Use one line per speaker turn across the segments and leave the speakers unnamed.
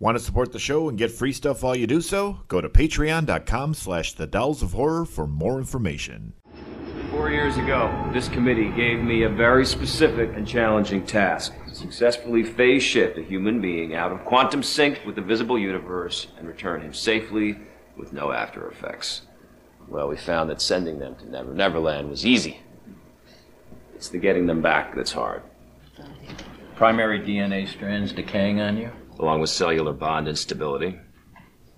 Want to support the show and get free stuff while you do so? Go to patreon.com slash the dolls of horror for more information.
Four years ago, this committee gave me a very specific and challenging task to successfully phase shift a human being out of quantum sync with the visible universe and return him safely with no after effects. Well, we found that sending them to Never Neverland was easy. It's the getting them back that's hard,
Primary DNA strands decaying on you?
Along with cellular bond instability.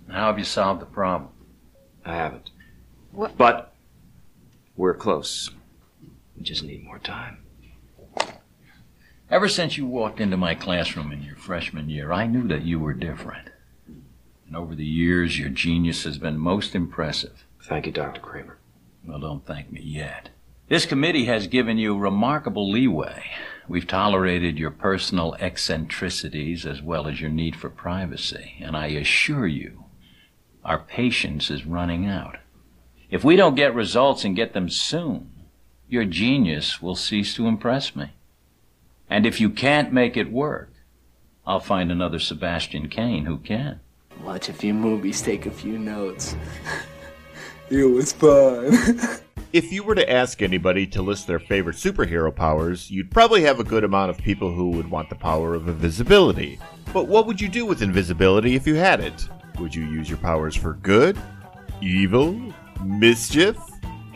How have you solved the problem?
I haven't.
What-
But we're close. We just need more time.
Ever since you walked into my classroom in your freshman year, I knew that you were different. And over the years, your genius has been most impressive.
Thank you, Dr. Kramer.
Well, don't thank me yet. This committee has given you remarkable leeway. We've tolerated your personal eccentricities as well as your need for privacy, and I assure you, our patience is running out. If we don't get results and get them soon, your genius will cease to impress me. And if you can't make it work, I'll find another Sebastian Kane who can.
Watch a few movies, take a few notes. it was fun.
If you were to ask anybody to list their favorite superhero powers, you'd probably have a good amount of people who would want the power of invisibility. But what would you do with invisibility if you had it? Would you use your powers for good, evil, mischief?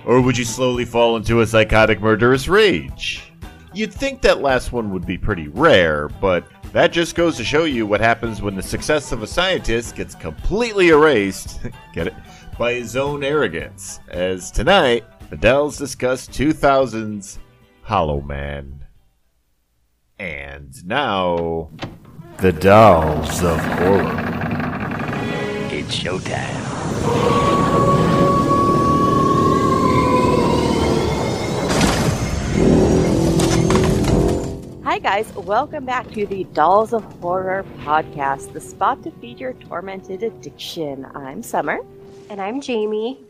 Or would you slowly fall into a psychotic murderous rage? You'd think that last one would be pretty rare, but that just goes to show you what happens when the success of a scientist gets completely erased, get it, by his own arrogance. As tonight, the Dolls discuss 2000's Hollow Man. And now, the Dolls of Horror.
it's showtime.
Hi, guys. Welcome back to the Dolls of Horror podcast, the spot to feed your tormented addiction. I'm Summer.
And I'm Jamie.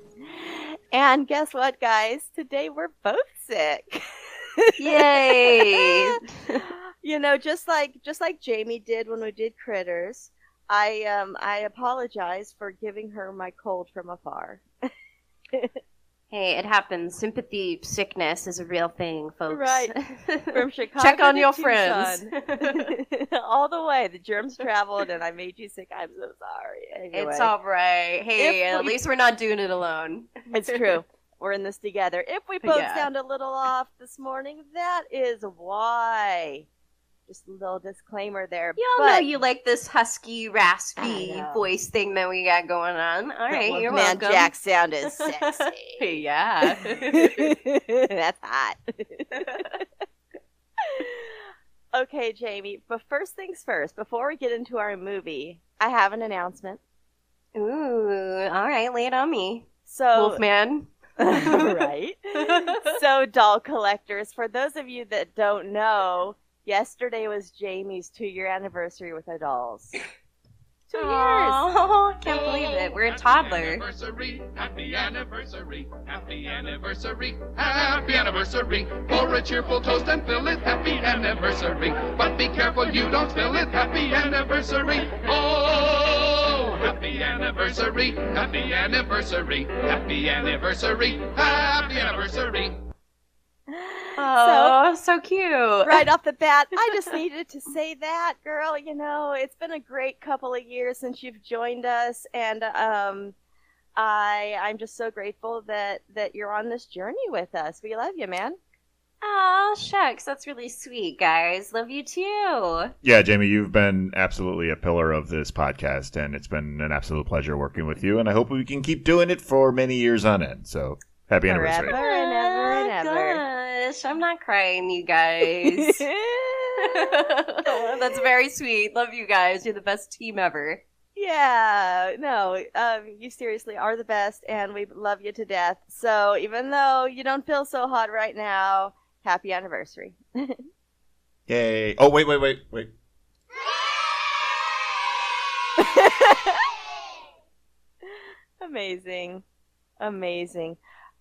And guess what, guys? Today we're both sick.
Yay!
you know, just like just like Jamie did when we did Critters, I um I apologize for giving her my cold from afar.
hey, it happens. Sympathy sickness is a real thing, folks.
Right. From Chicago
Check on
to
your
Tucson.
friends.
all the way. The germs traveled, and I made you sick. I'm so sorry. Anyway,
It's all right. Hey, at
we-
least we're not doing it alone.
It's true. We're in this together. If we both
Yeah.
sound a little off this morning, that is why. Just a little disclaimer there.
You all
but
know you like this husky, raspy voice thing that we got going on. All right,
Well,
you're
man,
welcome.
Jack's sound is sexy.
yeah.
That's hot. okay, Jamie, but first things first, before we get into our movie, I have an announcement.
Ooh, all right, lay it on me,
So,
Wolfman.
right. so, doll collectors, for those of you that don't know, yesterday was Jamie's two year anniversary with our dolls. Two years.
Oh, can't believe it. We're a toddler.
Happy anniversary, happy anniversary, happy anniversary. Pour a cheerful toast and fill it, happy anniversary. But be careful you don't spill it, happy anniversary. Oh, happy anniversary, happy anniversary, happy anniversary, happy anniversary.
Oh, so, cute.
right off the bat, I just needed to say that, girl. You know, it's been a great couple of years since you've joined us, and um, I I'm just so grateful that that you're on this journey with us. We love you, man.
Oh, shucks. That's really sweet, guys. Love you too.
Yeah, Jamie, you've been absolutely a pillar of this podcast, and it's been an absolute pleasure working with you. And I hope we can keep doing it for many years on end. So happy anniversary!
Forever and ever and ever.
Gosh, I'm not crying, you guys. That's very sweet. Love you guys. You're the best team ever.
Yeah, no, um, you seriously are the best, and we love you to death. So even though you don't feel so hot right now, happy anniversary.
Yay! Oh wait, wait, wait, wait.
Amazing. Amazing.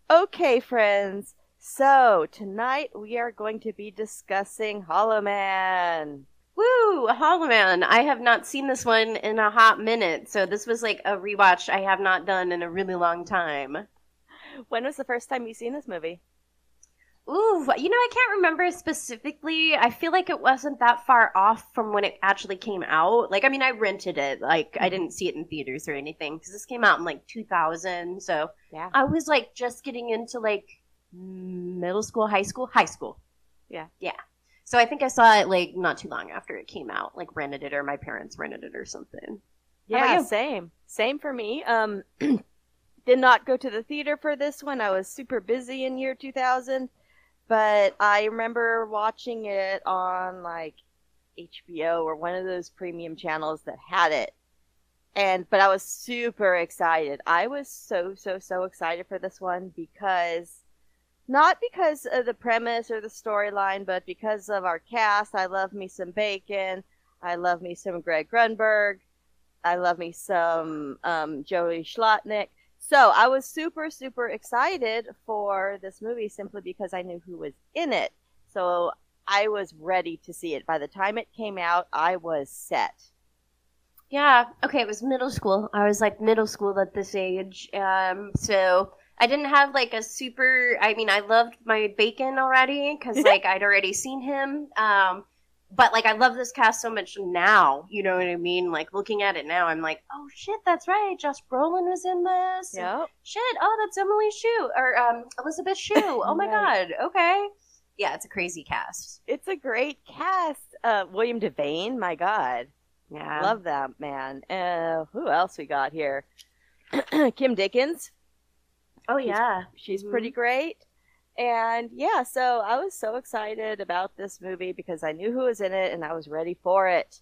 Okay, friends. So, tonight we are going to be discussing Hollow Man.
Woo, Hollow Man. I have not seen this one in a hot minute, so this was like a rewatch I have not done in a really long time.
When was the first time you seen this movie?
Ooh, you know, I can't remember specifically. I feel like it wasn't that far off from when it actually came out. Like, I mean, I rented it. Like, I mm-hmm. didn't see it in theaters or anything because this came out in like 2000. So
Yeah.
I was like just getting into like middle school, high school, high school.
Yeah.
Yeah. So I think I saw it like not too long after it came out. Like rented it or my parents rented it or something.
Yeah, same. Same for me. Um did not go to the theater for this one. I was super busy in year 2000, but I remember watching it on like HBO or one of those premium channels that had it. And but I was super excited. I was so so so excited for this one because not because of the premise or the storyline, but because of our cast. I love me some Bacon. I love me some Greg Grunberg. I love me some um, Joey Slotnick. So I was super, super excited for this movie simply because I knew who was in it. So I was ready to see it. By the time it came out, I was set.
Yeah. Okay, it was middle school. I was like middle school at this age. Um, so I didn't have like a super. I mean, I loved my bacon already because like I'd already seen him. Um, but like I love this cast so much now. You know what I mean? Like looking at it now, I'm like, oh shit, that's right. Josh Brolin was in this.
Yep.
Shit. Oh, that's Emily Shue or um Elizabeth Shue. Oh my
Right.
god. Okay. Yeah, it's a crazy cast.
It's a great cast. Uh, William Devane, my God.
Yeah.
Love that man. Uh, who else we got here? Kim Dickens.
Oh
She's-
yeah.
She's
Mhm.
pretty great. And yeah, so I was so excited about this movie because I knew who was in it and I was ready for it.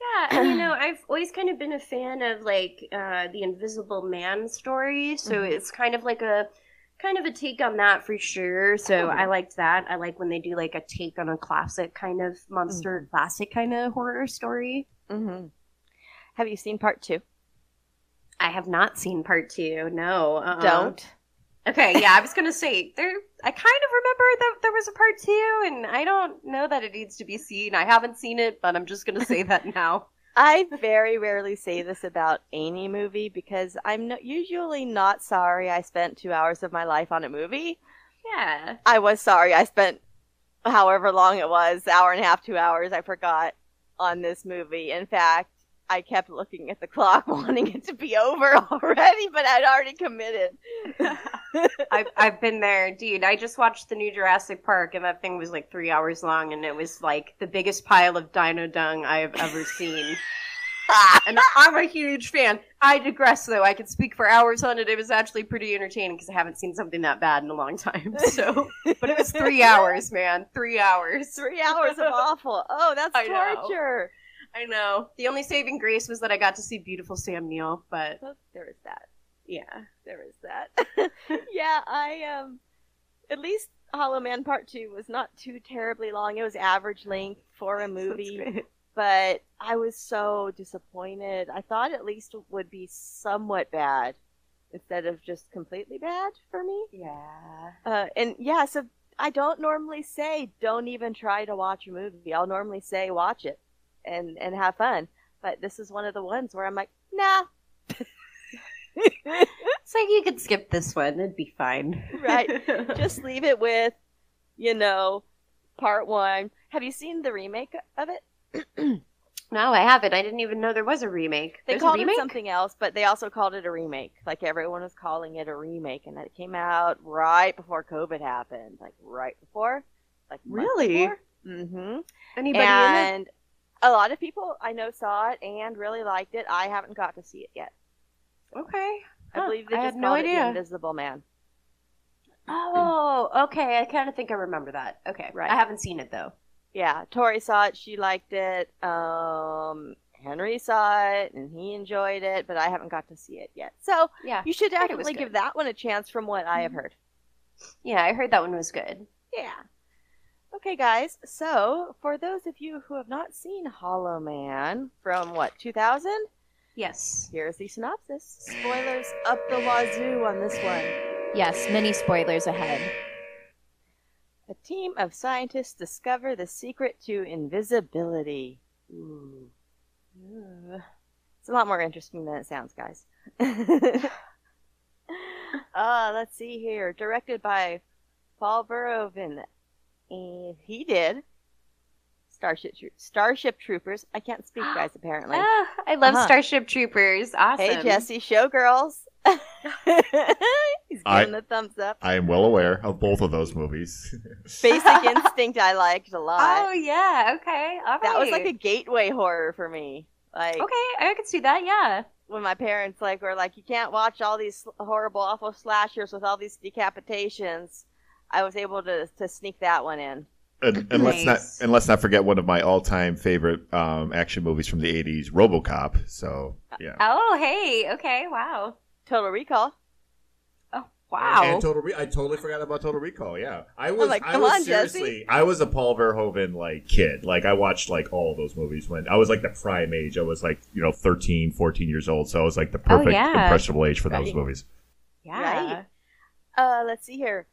Yeah, and you know, I've always kind of been a fan of like uh, the Invisible Man story, so
Mhm.
it's kind of like a kind of a take on that for sure. So
Oh.
I liked that. I like when they do like a take on a classic kind of monster classic kind of horror story.
Mm-hmm. Have you seen part two?
I have not seen part two. No, uh-uh.
Don't.
Okay, yeah, I was gonna say there. I kind of remember that there was a part two, and I don't know that it needs to be seen. I haven't seen it, but I'm just gonna say that now.
I very rarely say this about any movie because I'm no- usually not sorry I spent two hours of my life on a movie.
Yeah.
I was sorry I spent however long it was, hour and a half, two hours, I forgot, on this movie. In fact, I kept looking at the clock wanting it to be over already, but I'd already committed.
I've I've been there, dude. I just watched the new Jurassic Park, and that thing was like three hours long, and it was like the biggest pile of dino dung I have ever seen. and I'm a huge fan. I digress, though. I could speak for hours on it. It was actually pretty entertaining because I haven't seen something that bad in a long time. So, but it was three hours, man. Three hours.
Three hours of awful. Oh, that's
I know. I know. The only saving grace was that I got to see beautiful Sam Neill, but
Well, there is that.
yeah.
There is that. yeah, I um at least Hollow Man Part 2 was not too terribly long. It was average length for a movie, but I was so disappointed. I thought at least it would be somewhat bad instead of just completely bad for me.
Yeah.
Uh, and yeah, so I don't normally say don't even try to watch a movie. I'll normally say watch it and and have fun. But this is one of the ones where I'm like, nah.
It's like you could skip this one. It'd be fine.
Right. Just leave it with, you know, part one. Have you seen the remake of it?
No, I haven't. I didn't even know there was a remake.
They
There's
called it something else, but they also called it a remake. Like everyone was calling it a remake, and it came out right before COVID happened. Like right before, like
Really?
Mm-hmm.
Anybody in it?
A lot of people I know saw it and really liked it. I haven't got to see it yet.
Okay.
I believe they
I
just
had no
called it The
idea.
Invisible Man.
Oh, okay. I kind of think I remember that. Okay.
Right.
I haven't seen it though.
Yeah, Tori saw it. She liked it. Um, Henry saw it and he enjoyed it, but I haven't got to see it yet. So
Yeah.
you should definitely give.
Mm-hmm.
that one a chance from what I have heard.
Yeah, I heard that one was good.
Yeah. Okay, guys. So for those of you who have not seen Hollow Man from what 2000,
Yes.
here's the synopsis. Spoilers up the wazoo on this one.
Yes, many spoilers ahead.
A team of scientists discover the secret to invisibility. Ooh. Ooh. It's a lot more interesting than it sounds, guys. uh, let's see here. Directed by Paul Verhoeven. And he did Starship Tro- Starship Troopers. I can't speak, guys, apparently.
Ah, I love
Uh-huh.
Starship Troopers. Awesome.
Hey, Jesse, Showgirls. He's
I-
giving the thumbs up.
I am well aware of both of those movies.
Basic Instinct, I liked a lot.
Oh yeah. Okay. All right.
that was like a gateway horror for me. Like
Okay, I could see that. Yeah.
when my parents like were like, "You can't watch all these horrible, awful slashers with all these decapitations." I was able to to sneak that one in.
and, and let's not and let's not forget one of my all-time favorite um, action movies from the '80s, RoboCop. So yeah.
Oh, hey. Okay. Wow.
Total Recall.
Oh, wow.
And Total Re- I totally forgot about Total Recall. Yeah, I was.
like,
I
come
was
on, Jesse.
seriously. I was a Paul Verhoeven like kid. Like I watched like all those movies when I was like the prime age. I was like you know 13, 14 years old. So I was like the perfect
Oh, yeah.
impressionable age for those movies.
yeah.
Right. Uh, let's see here.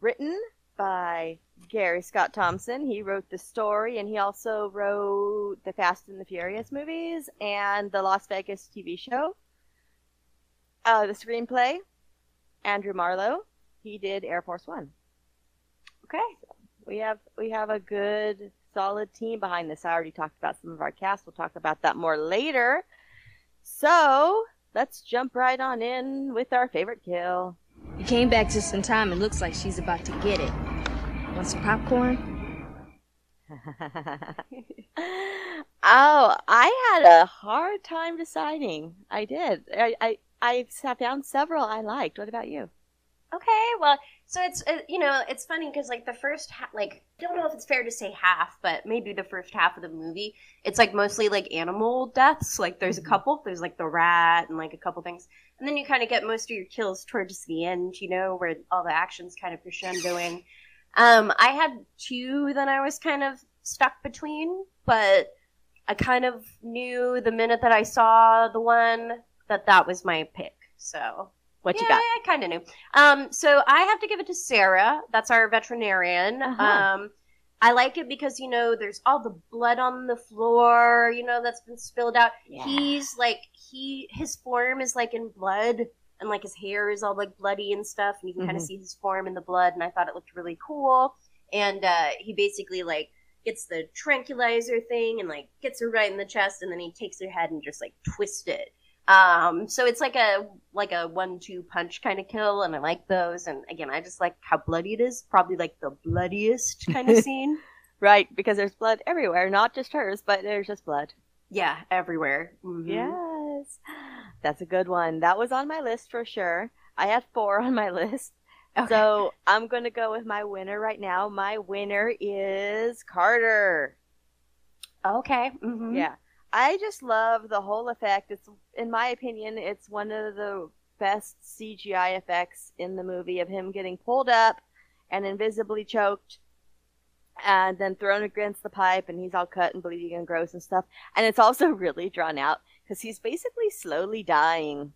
Written by Gary Scott Thompson. He wrote the story, and he also wrote the Fast and the Furious movies and the Las Vegas TV show. Uh, the screenplay, Andrew Marlowe. He did Air Force One.
Okay.
We have we have a good solid team behind this. I already talked about some of our cast. We'll talk about that more later. So let's jump right on in with our favorite kill.
You came back just in time. It looks like she's about to get it. Want some popcorn?
oh, I had a hard time deciding. I did. I I, I found several I liked. What about you?
Okay, well, so it's uh, you know it's funny because like the first ha- like I don't know if it's fair to say half, but maybe the first half of the movie, it's like mostly like animal deaths. Like there's a couple, there's like the rat and like a couple things, and then you kind of get most of your kills towards the end, you know, where all the action's kind of crescendoing. Um, I had two that I was kind of stuck between, but I kind of knew the minute that I saw the one that that was my pick. So
What
yeah,
you got?
I kind of knew. Um, so I have to give it to Sarah. That's our veterinarian.
Uh-huh.
Um, I like it because you know there's all the blood on the floor. You know that's been spilled out.
Yeah.
He's like he his form is like in blood, and like his hair is all like bloody and stuff, and you can kind
Mhm.
of see his form in the blood. And I thought it looked really cool. And uh, he basically like gets the tranquilizer thing and like gets her right in the chest, and then he takes her head and just like twists it. Um, so it's like a like a one-two punch kind of kill, and I like those. And again, I just like how bloody it is. Probably like the bloodiest kind of scene.
Right, because there's blood everywhere, not just hers, but there's just blood.
Yeah, everywhere. Mhm.
That's a good one. That was on my list for sure. I had four on my list.
Okay.
So I'm going to go with my winner right now. My winner is Carter.
Okay. mhm.
Yeah. I just love the whole effect. It's, in my opinion, it's one of the best CGI effects in the movie of him getting pulled up and invisibly choked and then thrown against the pipe and he's all cut and bleeding and gross and stuff. And it's also really drawn out because he's basically slowly dying,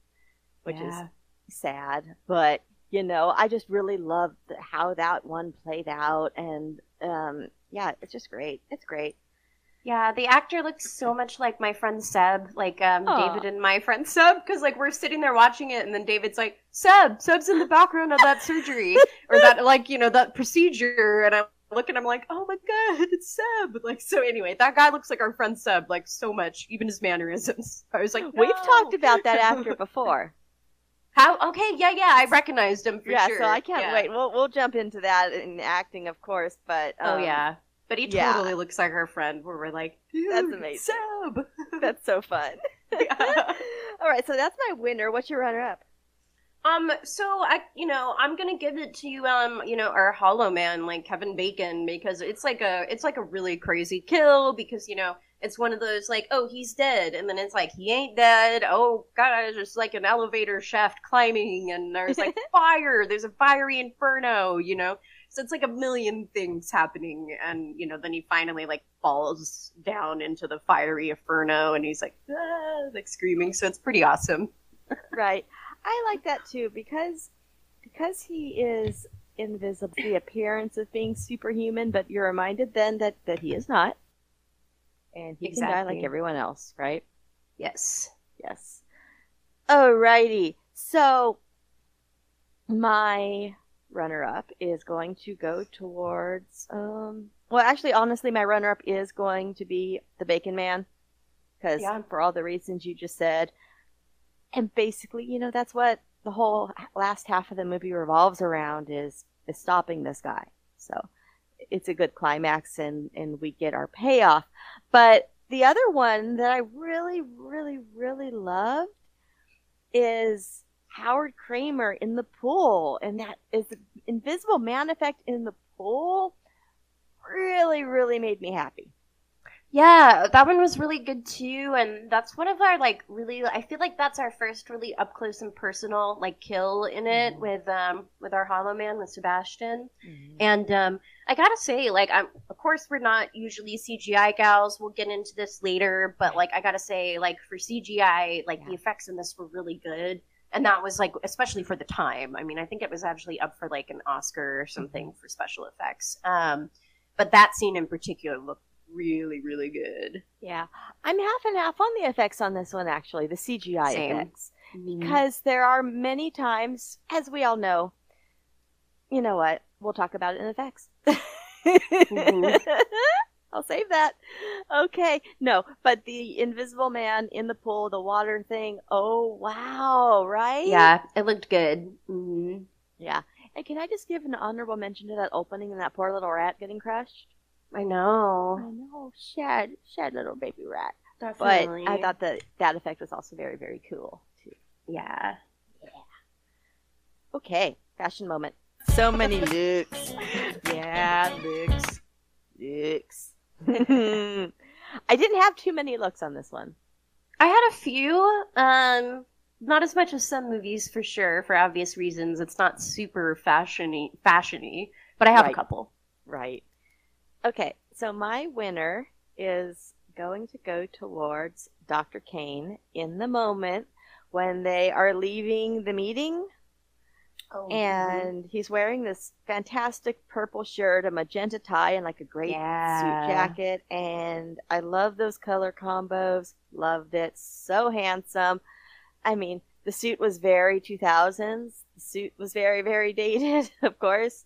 which
Yeah.
is sad. But, you know, I just really loved how that one played out. And, um, yeah, it's just great. It's great.
Yeah, the actor looks so much like my friend Seb, like um, David and my friend Seb, because like we're sitting there watching it, and then David's like, "Seb, Seb's in the background of that surgery or that like you know that procedure," and I'm looking, and I'm like, "Oh my god, it's Seb!" Like so. Anyway, that guy looks like our friend Seb, like so much, even his mannerisms. I was like,
We've talked about that after before.
How? Okay, yeah, yeah, I recognized him for
yeah,
sure.
so I can't
Yeah.
wait. We'll we'll jump into that in acting, of course. But
Oh
um,
yeah, but he
yeah.
totally looks like our friend. Where we're like,
That's amazing.
Seb.
that's so fun.
Yeah.
All right, so that's my winner. What's your runner-up?
Um, so I, you know, I'm gonna give it to you, um, you know, our Hollow Man, like Kevin Bacon, because it's like a, it's like a really crazy kill, because you know, it's one of those like, oh, he's dead, and then it's like he ain't dead. Oh God, there's like an elevator shaft climbing, and there's like fire. There's a fiery inferno, you know. So it's like a million things happening, and you know, then he finally like falls down into the fiery inferno, and he's like, ah, like screaming. So it's pretty awesome.
Right, I like that too because because he is invisible, the appearance of being superhuman, but you're reminded then that that he is not, and he can die like everyone else, right?
Yes.
Yes. Alrighty. So my runner up is going to go towards um well actually honestly my runner up is going to be the Bacon Man cuz
Yeah.
for all the reasons you just said and basically you know that's what the whole last half of the movie revolves around is is stopping this guy. So it's a good climax and and we get our payoff. But the other one that I really really really loved is Howard Kramer in the pool, and that is the invisible man effect in the pool. Really, really made me happy.
Yeah, that one was really good too, and that's one of our like really. I feel like that's our first really up close and personal like kill in it with um with our Hollow Man with Sebastian, and um I gotta say like I'm of course we're not usually CGI gals. We'll get into this later, but like I gotta say like for CGI like the effects in this were really good, and that was like especially for the time. I mean I think it was actually up for like an Oscar or something for special effects. Um, but that scene in particular looked really really good.
Yeah, I'm half and half on the effects on this one actually, the CGI
Same.
effects, because there are many times, as we all know. You know what? We'll talk about it in effects. I'll save that. Okay, no, but the Invisible Man in the pool, the water thing. Oh wow! Right?
Yeah, it looked good. hmm
Yeah. And can I just give an honorable mention to that opening and that poor little rat getting crushed?
I know.
I know, sad, sad little baby rat.
Definitely.
But I thought that that effect was also very, very cool too.
Yeah. Yeah.
Okay, fashion moment. So many looks. Yeah, looks, looks. I didn't have too many looks on this one.
I had a few. Um, not as much as some movies for sure, for obvious reasons. It's not super fashiony, fashiony, but I have
Right.
a couple.
Right. Okay, so my winner is going to go towards Dr. Kane in the moment when they are leaving the meeting
Oh,
and he's wearing this fantastic purple shirt, a magenta tie, and like a great
Yeah.
suit jacket. And I love those color combos. Loved it. So handsome. I mean, the suit was very 2000s. The suit was very, very dated, of course.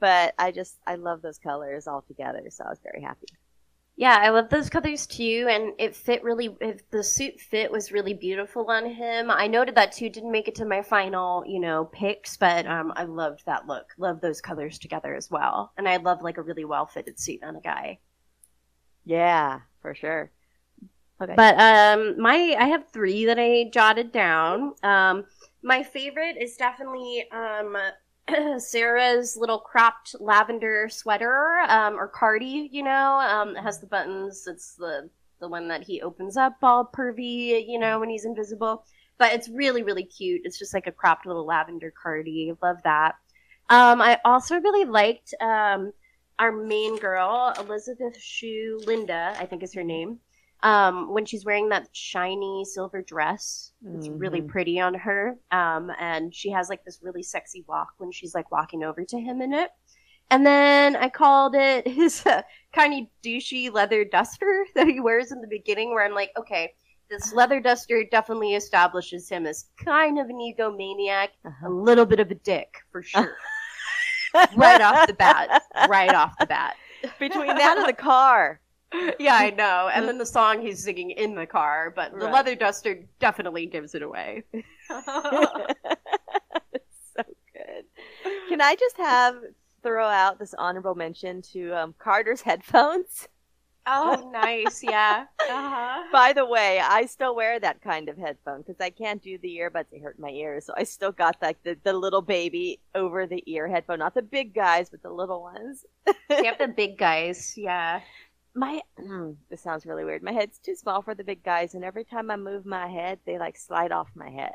But I just, I love those colors all together. So I was very happy.
Yeah, I love those colors too, and it fit really. If the suit fit was really beautiful on him. I noted that too. Didn't make it to my final, you know, picks, but um, I loved that look. Love those colors together as well, and I love like a really well fitted suit on a guy.
Yeah, for sure. Okay.
But um, my I have three that I jotted down. Um, my favorite is definitely um, Sarah's little cropped lavender sweater um, or cardi. You know, um, has the buttons. It's the the one that he opens up all pervy. You know, when he's invisible. But it's really really cute. It's just like a cropped little lavender cardi. Love that. Um, I also really liked um, our main girl, Elizabeth Shue Linda, I think is her name um, when she's wearing that shiny silver dress. It's really
Mhm.
pretty on her. Um, and she has like this really sexy walk when she's like walking over to him in it. And then I called it his uh, kind of douchey leather duster that he wears in the beginning, where I'm like, okay, this leather duster definitely establishes him as kind of an egomaniac, a little bit of a dick for sure. right off the bat. Right off the bat.
Between that and the car.
Yeah, I know. And then the song he's singing in the car, but the
Right.
leather duster definitely gives it away.
so good. Can I just have throw out this honorable mention to um, Carter's headphones?
Oh, nice. Yeah. Uh-huh.
By the way, I still wear that kind of headphone because I can't do the earbuds; they hurt my ears. So I still got like the, the little baby over the ear headphone, not the big guys, but the little ones.
You have the big guys. Yeah.
My mm, this sounds really weird. My head's too small for the big guys, and every time I move my head, they like slide off my head.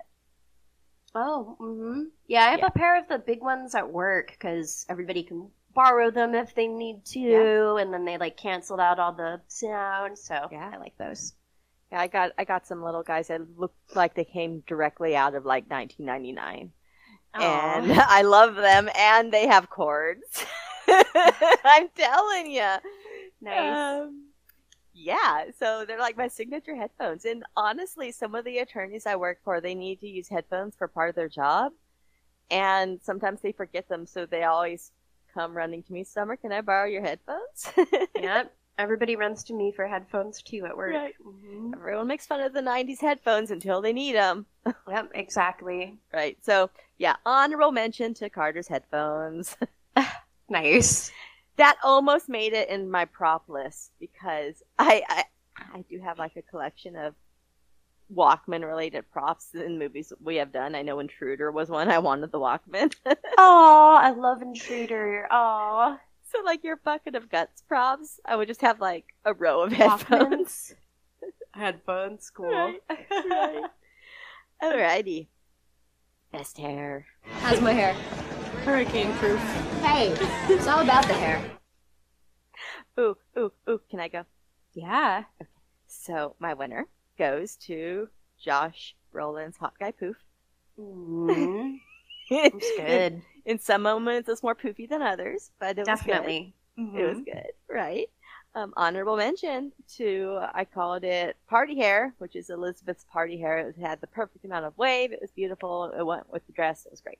Oh, hmm yeah. I have
Yeah.
a pair of the big ones at work because everybody can borrow them if they need to,
Yeah.
and then they like canceled out all the sound. So
Yeah.
I like those.
Yeah, I got I got some little guys that looked like they came directly out of like 1999. and I love them, and they have cords. I'm telling you.
Nice.
Um, yeah, so they're like my signature headphones. And honestly, some of the attorneys I work for, they need to use headphones for part of their job. And sometimes they forget them, so they always come running to me, Summer, can I borrow your headphones?
yep. Everybody runs to me for headphones too at work.
Right.
Mhm.
Everyone makes fun of the 90s headphones until they need them.
Yep, exactly.
Right. So, yeah, honorable mention to Carter's headphones.
Nice.
That almost made it in my prop list because I, I I do have like a collection of Walkman related props in movies we have done. I know Intruder was one I wanted the Walkman.
Oh, I love Intruder. Oh,
so like your bucket of guts props, I would just have like a row of headphones.
Headphones, cool.
Right, right. Alrighty. Best hair.
How's my hair?
Hurricane proof.
Hey, it's all about the hair.
Ooh, ooh, ooh, can I go?
Yeah.
So my winner goes to Josh Brolin's Hot Guy Poof.
Mm, it's good.
In some moments, it's more poofy than others, but it
Definitely.
was good. It was good, right? Um, honorable mention to I called it party hair, which is Elizabeth's party hair. It had the perfect amount of wave. It was beautiful. It went with the dress. It was great.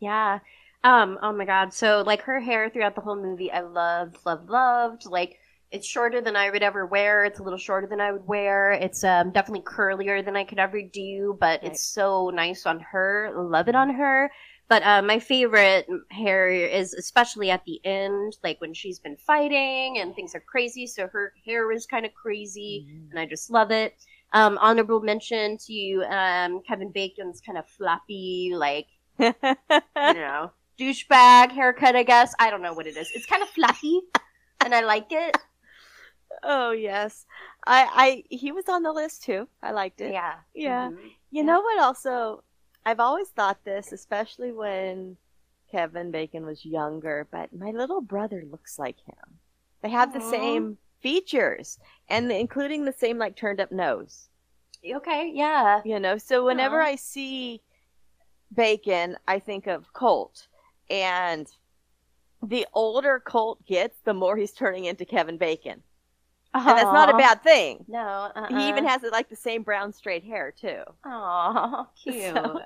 Yeah. Um, oh my god. So like her hair throughout the whole movie I loved, loved, loved. Like it's shorter than I would ever wear. It's a little shorter than I would wear. It's um definitely curlier than I could ever do, but
Right.
it's so nice on her. Love it on her. But uh, my favorite hair is especially at the end, like when she's been fighting and things are crazy. So her hair is kind of crazy, and I just love it. Um, honorable mention to um, Kevin Bacon's kind of floppy, like you know, douchebag haircut, I guess. I don't know what it is. It's kind of fluffy, and I like it.
oh yes, I I he was on the list too. I liked it.
Yeah.
Yeah.
Mhm.
You know what? Also, I've always thought this, especially when Kevin Bacon was younger. But my little brother looks like him. They have the same features, and including the same like turned up nose.
Okay, yeah.
You know, so whenever. I see Bacon, I think of Colt, and the older Colt gets, the more he's turning into Kevin Bacon, and that's not a bad thing.
No, uh-uh.
He even has like the same brown straight hair too.
Aw, cute.
So-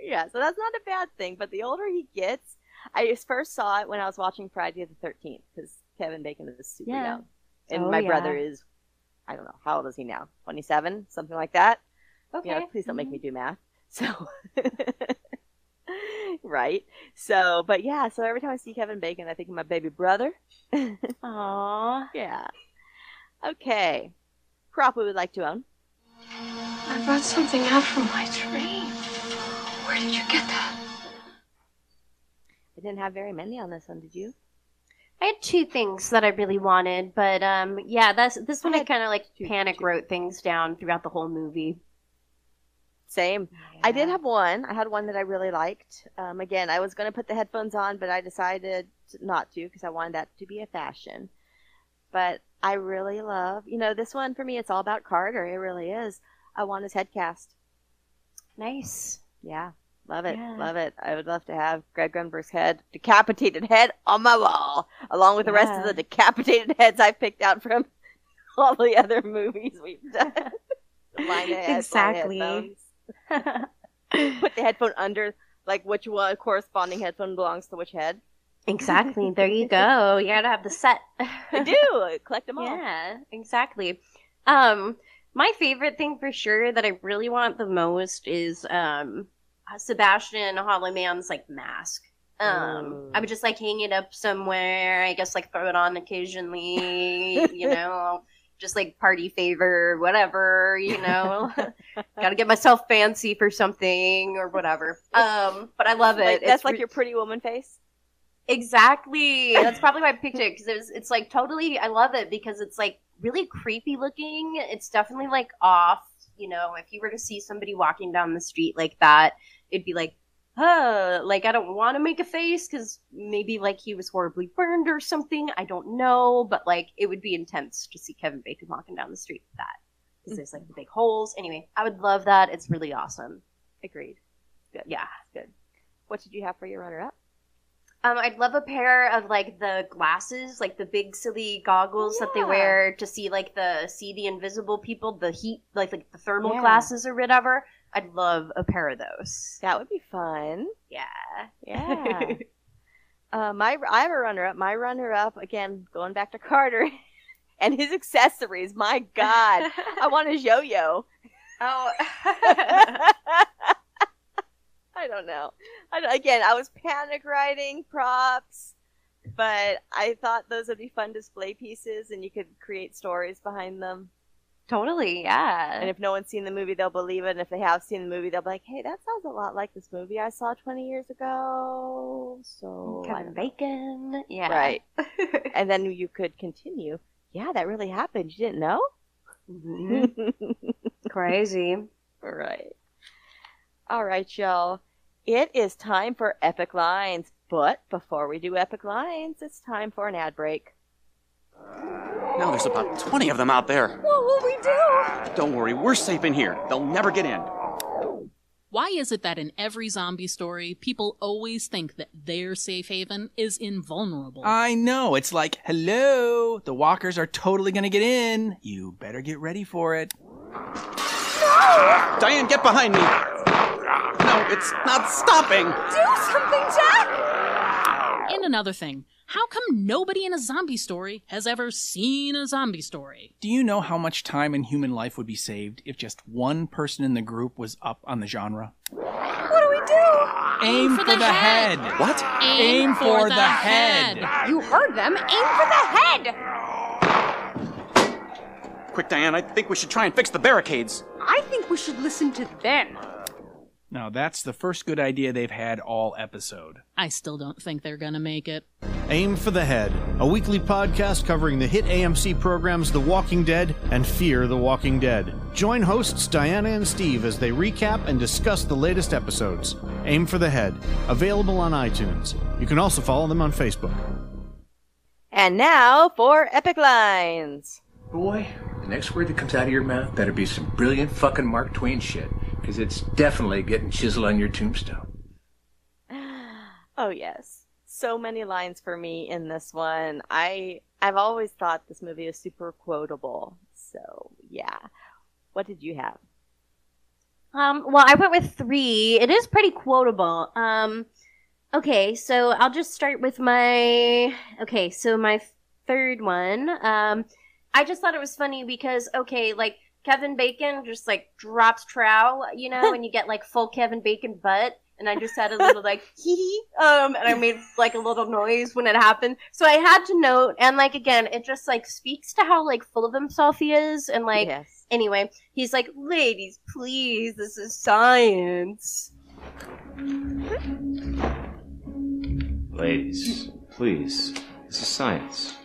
Yeah, so that's not a bad thing. But the older he gets, I just first saw it when I was watching Friday the Thirteenth because Kevin Bacon is super
Yeah.
young, and
Oh,
my
yeah.
brother is, I don't know, how old is he now? Twenty seven, something like that.
okay.
You know, please don't make
Mhm.
me do math. So, right. So, but yeah. So every time I see Kevin Bacon, I think of my baby brother.
Aw.
Yeah. Okay. Prop we would like to own.
I brought something out from my tree. Where did you get that?
I didn't have very many on this one. Did you?
I had two things that I really wanted, but um, yeah, that's this one
I
I, kind of like panic
two.
wrote things down throughout the whole movie.
Same. I did have one. I had one that I really liked. Um, again, I was going to put the headphones on, but I decided not to because I wanted that to be a fashion. But I really love, you know, this one for me, it's all about Carter. It really is. I want his head cast.
Nice.
Yeah, love it.
Yeah.
Love it. I would love to have Greg Grunberg's head, decapitated head on my wall, along with the rest of the decapitated heads I've picked out from all the other movies we've done. Line of heads, line of
Exactly.
Put the headphone under, like which one corresponding headphone belongs to which head.
exactly. There you go. You gotta have the set.
I do collect them all.
Yeah, exactly. Um, my favorite thing for sure that I really want the most is um Sebastian Hollow Man's like mask. Um. I would just like hang it up somewhere. I guess like throw it on occasionally. you know, just like party favor, whatever. You know, got to get myself fancy for something or whatever. Um, but I love it.
Like, that's
It's
like
re-
your pretty woman face.
Exactly. That's probably why I picked it because it was, it's like totally. I love it because it's like really creepy looking. It's definitely like off. You know, if you were to see somebody walking down the street like that, it'd be like, huh. Like I don't want to make a face because maybe like he was horribly burned or something. I don't know, but like it would be intense to see Kevin Bacon walking down the street with that because there's like the big holes. Anyway, I would love that. It's really awesome.
Agreed. Good.
Yeah.
Good. What did you have for your runner-up?
Um, I'd love a pair of like the glasses, like the big silly goggles that they wear to see like the see the invisible people, the heat, like like the thermal
Yeah.
glasses or whatever. I'd love a pair of those.
That would be fun.
Yeah.
Yeah. uh, my I have a runner-up. My runner-up again, going back to Carter and his accessories. My God, I want a yo-yo.
oh.
I don't know. I don't, again, I was panic writing props, but I thought those would be fun display pieces, and you could create stories behind them.
Totally. Yeah.
And if no one's seen the movie, they'll believe it. And if they have seen the movie, they'll be like, "Hey, that sounds a lot like this movie I saw 20 years ago." So
Kevin. Bacon. Yeah.
right? and then you could continue. Yeah, that really happened. You didn't know?
Mhm. Crazy.
right. All right, y'all. It is time for epic lines. But before we do epic lines, it's time for an ad break.
Now there's about 20 of them out there.
What will we do?
Don't worry, we're safe in here. They'll never get in.
Why is it that in every zombie story, people always think that their safe haven is invulnerable?
I know. It's like, hello, the walkers are totally gonna get in. You better get ready for it. No!
Diane, get behind me. No, it's not stopping.
Do something, Jack!
and another thing, how come nobody in a zombie story has ever seen a zombie story?
Do you know how much time in human life would be saved if just one person in the group was up on the genre?
What do we do?
Aim for, the, head.
What?
Aim for the head.
You heard them. Aim for the head.
Quick, Diane, I think we should try and fix the barricades.
I think we should listen to them.
Now, that's the first good idea they've had all episode.
I still don't think they're gonna make it.
Aim for the Head, a weekly podcast covering the hit AMC programs The Walking Dead and Fear the Walking Dead. Join hosts Diana and Steve as they recap and discuss the latest episodes. Aim for the Head, available on iTunes. You can also follow them on Facebook.
And now for epic lines.
Boy, the next word that comes out of your mouth better be some brilliant fucking Mark Twain shit, because it's definitely getting chiseled on your tombstone.
Oh yes, so many lines for me in this one. I I've always thought this movie is super quotable. So yeah, what did you have?
Um, well, I went with three. It is pretty quotable. Um, okay, so I'll just start with my. Okay, so my third one. Um, I just thought it was funny because okay, like Kevin Bacon just like drops trow, you know, and you get like full Kevin Bacon butt. And I just had a little like hee hee, um, and I made like a little noise when it happened. So I had to note, and like again, it just like speaks to how like full of himself he is, and like
Yes.
anyway, he's like, ladies, please, this is science.
Ladies, please. This is science.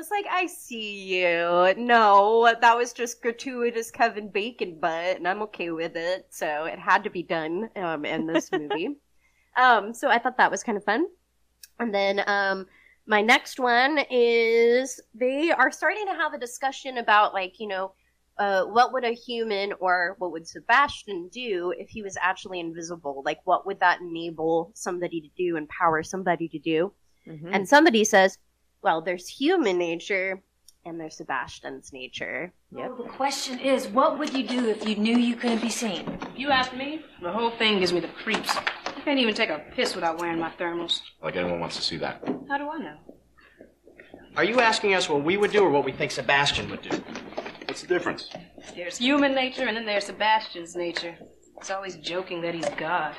Was like, I see you. No, that was just gratuitous Kevin Bacon butt, and I'm okay with it. So it had to be done um, in this movie. um, so I thought that was kind of fun. And then um, my next one is they are starting to have a discussion about, like, you know, uh, what would a human or what would Sebastian do if he was actually invisible? Like, what would that enable somebody to do, empower somebody to do?
Mhm.
And somebody says, well, there's human nature and there's Sebastian's nature.
Yep.
The question is, what would you do if you knew you couldn't be seen?
You ask me, the whole thing gives me the creeps. I can't even take a piss without wearing my thermals.
Like anyone wants to see that.
How do I know?
Are you asking us what we would do or what we think Sebastian would do?
What's the difference?
There's human nature and then there's Sebastian's nature. He's always joking that he's God.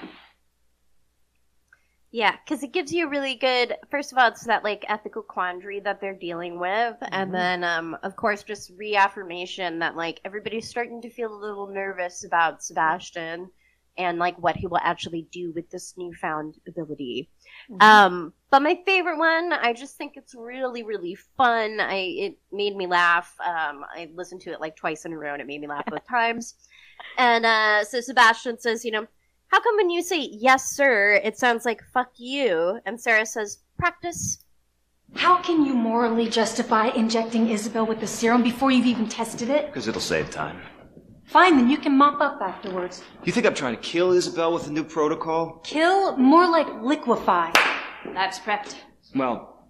Yeah, because it gives you a really good. First of all, it's that like ethical quandary that they're dealing with, and
Mhm.
then um, of course just reaffirmation that like everybody's starting to feel a little nervous about Sebastian and like what he will actually do with this newfound ability. Um, but my favorite one, I just think it's really, really fun. I it made me laugh. Um, I listened to it like twice in a row, and it made me laugh both times. And uh, so Sebastian says, you know, how come when you say yes, sir, it sounds like fuck you? And Sarah says, practice.
How can you morally justify injecting Isabel with the serum before you've even tested it?
Because it'll save time.
Fine, then you can mop up afterwards.
You think I'm trying to kill Isabel with the new protocol?
Kill? More like liquefy. That's prepped.
Well,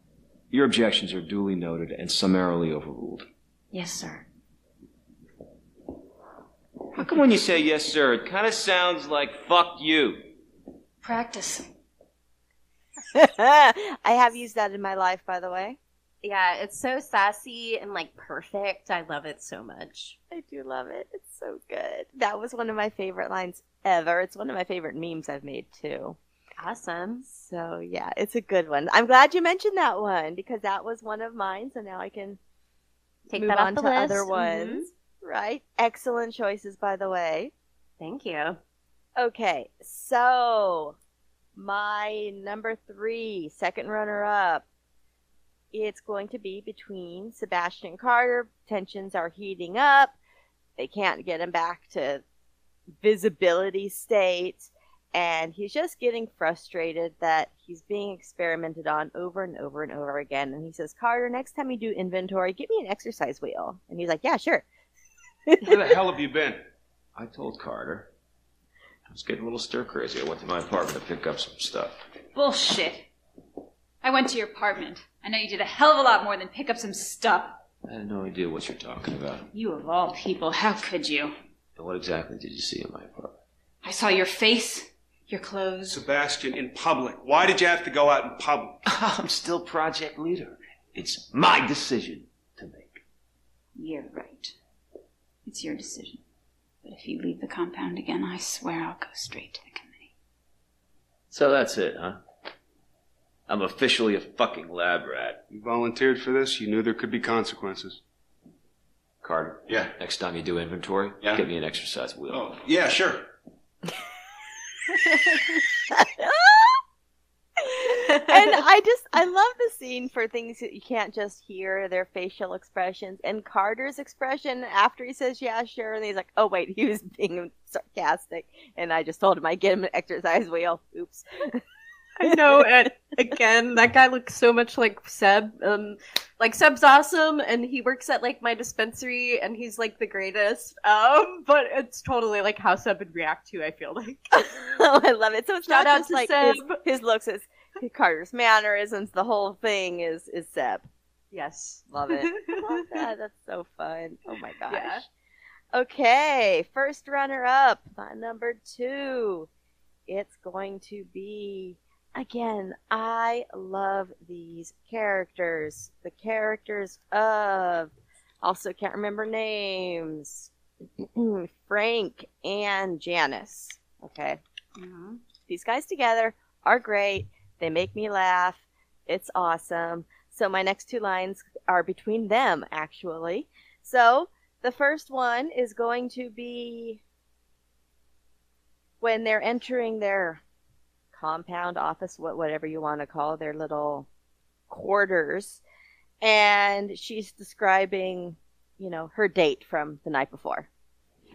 your objections are duly noted and summarily overruled.
Yes, sir.
How come when you say yes, sir, it kind of sounds like fuck you?
Practice.
I have used that in my life, by the way.
Yeah, it's so sassy and like perfect. I love it so much.
I do love it. It's so good. That was one of my favorite lines ever. It's one of my favorite memes I've made too.
Awesome.
So yeah, it's a good one. I'm glad you mentioned that one because that was one of mine. So now I can
Take
move
that off
on
the
to
list.
other
Mhm.
ones. Right? Excellent choices, by the way.
Thank you.
Okay, so my number three, second runner up, it's going to be between Sebastian Carter. Tensions are heating up. They can't get him back to visibility state. And he's just getting frustrated that he's being experimented on over and over and over again. And he says, Carter, next time you do inventory, get me an exercise wheel. And he's like, Yeah, sure.
Where the hell have you been?
I told Carter. I was getting a little stir crazy. I went to my apartment to pick up some stuff.
Bullshit. I went to your apartment. I know you did a hell of a lot more than pick up some stuff.
I had no idea what you're talking about.
You of all people, how could you?
And what exactly did you see in my apartment?
I saw your face, your clothes.
Sebastian, in public. Why did you have to go out in public?
I'm still project leader. It's my decision to make.
You're right. It's your decision. But if you leave the compound again, I swear I'll go straight to the committee.
So that's it, huh? I'm officially a fucking lab rat.
You volunteered for this. You knew there could be consequences.
Carter.
Yeah.
Next time you do inventory,
Yeah.
get me an exercise wheel.
Oh, yeah, sure.
and I just I love the scene for things that you can't just hear their facial expressions. And Carter's expression after he says yeah sure, and he's like oh wait he was being sarcastic, and I just told him I get him an exercise wheel. Oops.
I know, and again, that guy looks so much like Seb. Um, like Seb's awesome, and he works at like my dispensary, and he's like the greatest. Um, but it's totally like how Seb would react to. I feel like.
oh, I love it. So it's
Shout
not
out
just
to
like
Seb.
his, his looks, it's Carter's mannerisms. The whole thing is is Seb.
Yes,
love it. Love that. That's so fun. Oh my gosh.
Yeah.
Okay, first runner up, my number two. It's going to be again. I love these characters. The characters of also can't remember names. Frank and Janice. Okay, mm-hmm. these guys together are great. They make me laugh. It's awesome. So my next two lines are between them, actually. So the first one is going to be when they're entering their compound office, whatever you want to call their little quarters, and she's describing, you know, her date from the night before.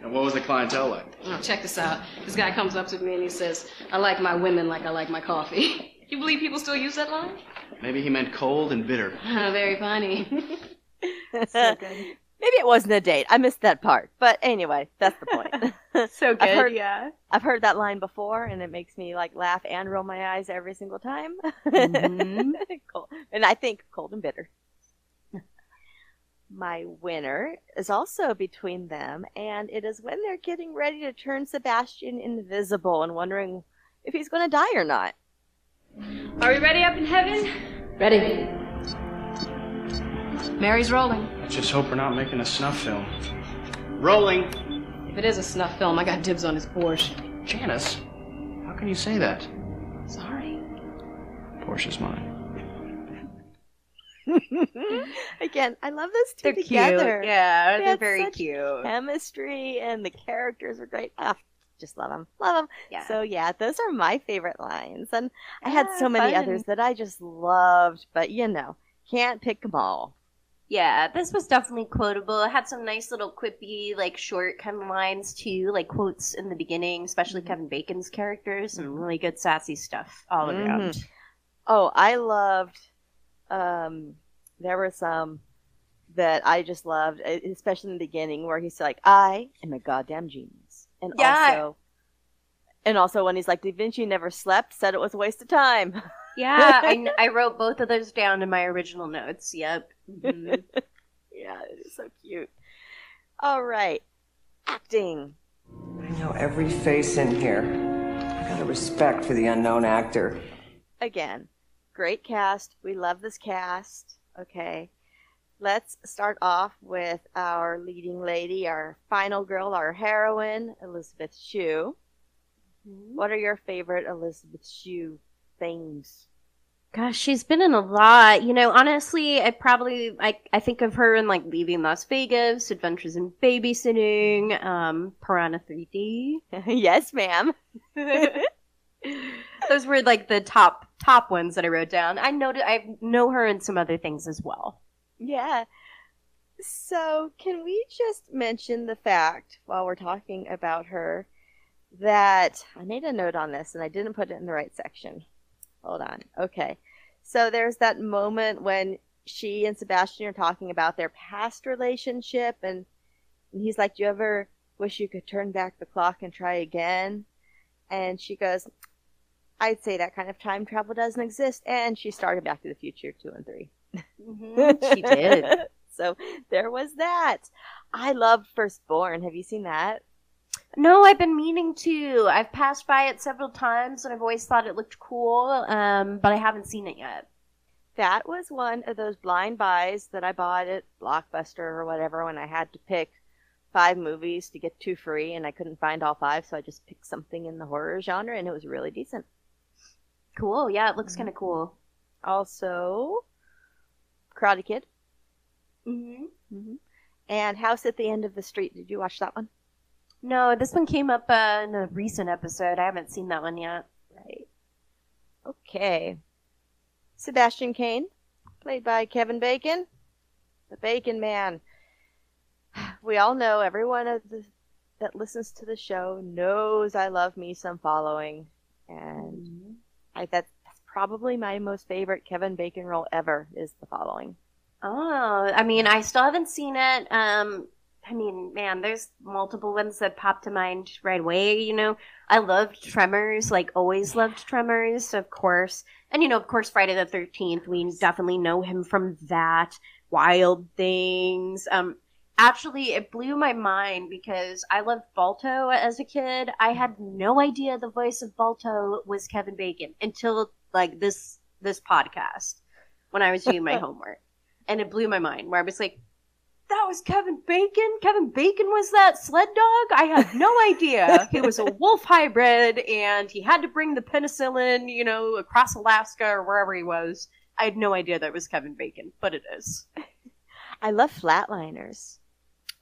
And what was the clientele like?
Oh, check this out. This guy comes up to me and he says, I like my women like I like my coffee. you believe people still use that line?
Maybe he meant cold and bitter.
Ah, very funny. so good.
Maybe it wasn't a date. I missed that part. But anyway, that's the point.
so
I've
good,
heard,
yeah.
I've heard that line before, and it makes me like laugh and roll my eyes every single time.
Mm-hmm.
Cold. And I think cold and bitter. My winner is also between them, and it is when they're getting ready to turn Sebastian invisible and wondering if he's going to die or not.
Are we ready up in heaven? Ready. Mary's rolling.
Let's just hope we're not making a snuff film. Rolling.
If it is a snuff film, I got dibs on his Porsche.
Janice, how can you say that?
Sorry.
Porsche's mine.
Again, I love those 2
They're cute.
together.
Yeah,
They
they're very
such
cute.
Chemistry and the characters are great. Ah, just love them, love them.
Yeah.
So yeah, those are my favorite lines, and I had
Ah,
so many
fun.
others that I just loved, but you know, can't pick them all.
Yeah, this was definitely quotable. It had some nice little quippy, like short kind of lines too, like quotes in the beginning, especially Kevin Bacon's characters. Some really good sassy stuff all around.
Mhm. Oh, I loved. Um, there were some that I just loved, especially in the beginning where he's like, "I am a goddamn genius," and
Yeah.
also, and also when he's like, "Da Vinci never slept, said it was a waste of time."
Yeah, I, I wrote both of those down in my original notes. Yep. Mhm.
yeah, it is so cute. All right, acting.
I know every face in here. I got a respect for the unknown actor.
again, great cast. We love this cast. Okay. Let's start off with our leading lady, our final girl, our heroine, Elizabeth Shue. What are your favorite Elizabeth Shue things?
Gosh, she's been in a lot. You know, honestly, I probably I I think of her in like Leaving Las Vegas, Adventures in Babysitting, um, Piranha 3D.
yes, ma'am.
Those were like the top top ones that I wrote down. I know I know her in some other things as well.
Yeah. So, can we just mention the fact while we're talking about her that I made a note on this and I didn't put it in the right section. Hold on. Okay. So, there's that moment when she and Sebastian are talking about their past relationship and, and he's like, "Do you ever wish you could turn back the clock and try again?" And she goes, "I'd say that kind of time travel doesn't exist." And she started Back to the Future 2 and 3.
Mm-hmm. She did.
so there was that. I love Firstborn. Have you seen that?
No, I've been meaning to. I've passed by it several times and I've always thought it looked cool, um, but I haven't seen it yet.
That was one of those blind buys that I bought at Blockbuster or whatever when I had to pick five movies to get two free and I couldn't find all five, so I just picked something in the horror genre and it was really decent.
Cool. Yeah, it looks kind of cool.
Also, Karate Kid.
Mm-hmm.
Mm-hmm. And House at the End of the Street. Did you watch that one?
No, this one came up uh, in a recent episode. I haven't seen that one yet.
Right. Okay. Sebastian Kane, played by Kevin Bacon, the Bacon Man. We all know everyone of the, that listens to the show knows I love me some following, and I that, that's probably my most favorite Kevin Bacon role ever is the following.
Oh, I mean, I still haven't seen it. Um, I mean, man, there's multiple ones that pop to mind right away. You know, I loved Tremors, like always loved Tremors, of course. And you know, of course, Friday the Thirteenth. We definitely know him from that. Wild Things. Um, actually, it blew my mind because I loved Balto as a kid. I had no idea the voice of Balto was Kevin Bacon until like this this podcast when I was doing my homework, and it blew my mind. Where I was like, that was Kevin Bacon. Kevin Bacon was that sled dog. I had no idea. he was a wolf hybrid and he had to bring the penicillin, you know, across Alaska or wherever he was. I had no idea that it was Kevin Bacon, but it is.
I love Flatliners.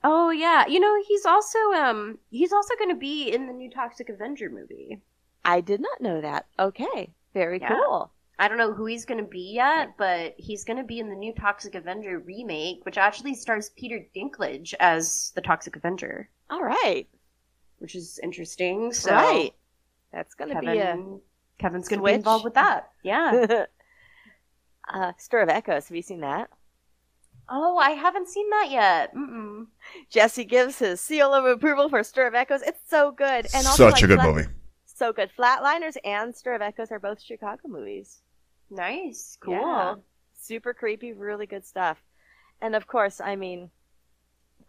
Oh yeah, you know he's also um he's also going to be in the new Toxic Avenger movie.
I did not know that. Okay, very
Yeah.
cool.
I don't know who he's going to be yet, but he's going to be in the new Toxic Avenger remake, which actually stars Peter Dinklage as the Toxic Avenger.
All right,
which is interesting. So
right. That's gonna
Kevin,
be a
Kevin's going to be involved with that. Yeah.
uh, Stir of Echoes. Have you seen that?
oh, I haven't seen that yet. Mm-mm.
Jesse gives his seal of approval for Stir of Echoes. It's so good, and also
Such a
like,
good
Flat-
movie.
So good. Flatliners and Stir of Echoes are both Chicago movies.
Nice, cool.
Yeah. Super creepy, really good stuff. And of course, I mean,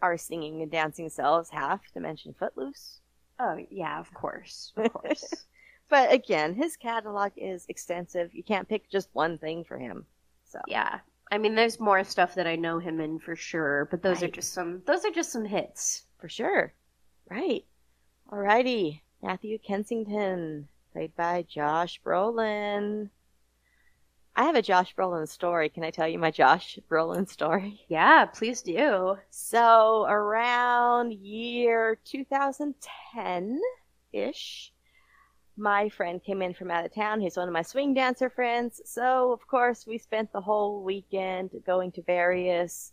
our singing and dancing selves have to mention Footloose.
Oh yeah, of course, of course.
But again, his catalog is extensive. You can't pick just one thing for him. So
yeah, I mean, there's more stuff that I know him in for sure, but those are just some. Those are just some hits.
for sure. Right. Alrighty. Matthew Kensington, played by Josh Brolin. I have a Josh Brolin story. Can I tell you my Josh Brolin story?
Yeah, please do.
So, around year 2010 ish, my friend came in from out of town. He's one of my swing dancer friends. So, of course, we spent the whole weekend going to various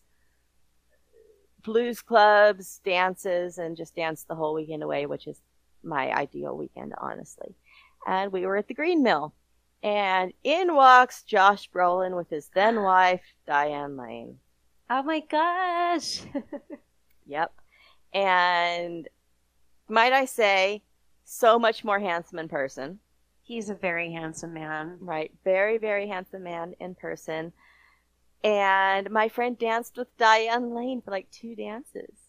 blues clubs, dances, and just danced the whole weekend away, which is my ideal weekend, honestly. And we were at the Green Mill. And in walks Josh Brolin with his then wife, Diane Lane.
Oh my gosh.
Yep. And might I say, so much more handsome in person.
He's a very handsome man.
Right. Very, very handsome man in person. And my friend danced with Diane Lane for like two dances.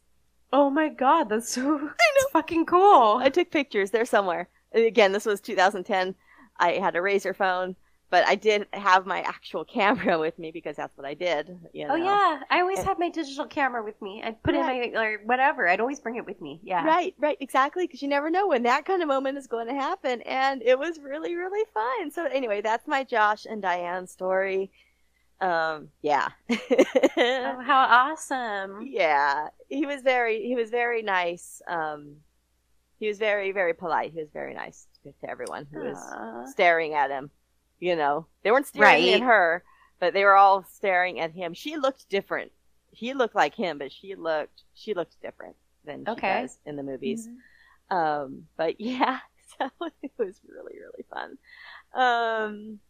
Oh my god, that's so that's fucking cool.
I took pictures. They're somewhere. Again, this was 2010. I had a razor phone, but I did have my actual camera with me because that's what I did. You oh, know?
Oh yeah, I always
And-
had my digital camera with me. I'd put
Right.
in my or whatever. I'd always bring it with me. Yeah.
Right, right, exactly. Because you never know when that kind of moment is going to happen, and it was really, really fun. So anyway, that's my Josh and Diane story. Um, yeah,
Oh, how awesome.
yeah. He was very, he was very nice. Um, he was very, very polite. He was very nice to, to everyone who
Aw.
was staring at him. You know, they weren't staring at her, but they were all staring at him. She looked different. He looked like him, but she looked, she looked different than she
Okay.
does in the movies. Um, but yeah, so it was really, really fun. Um,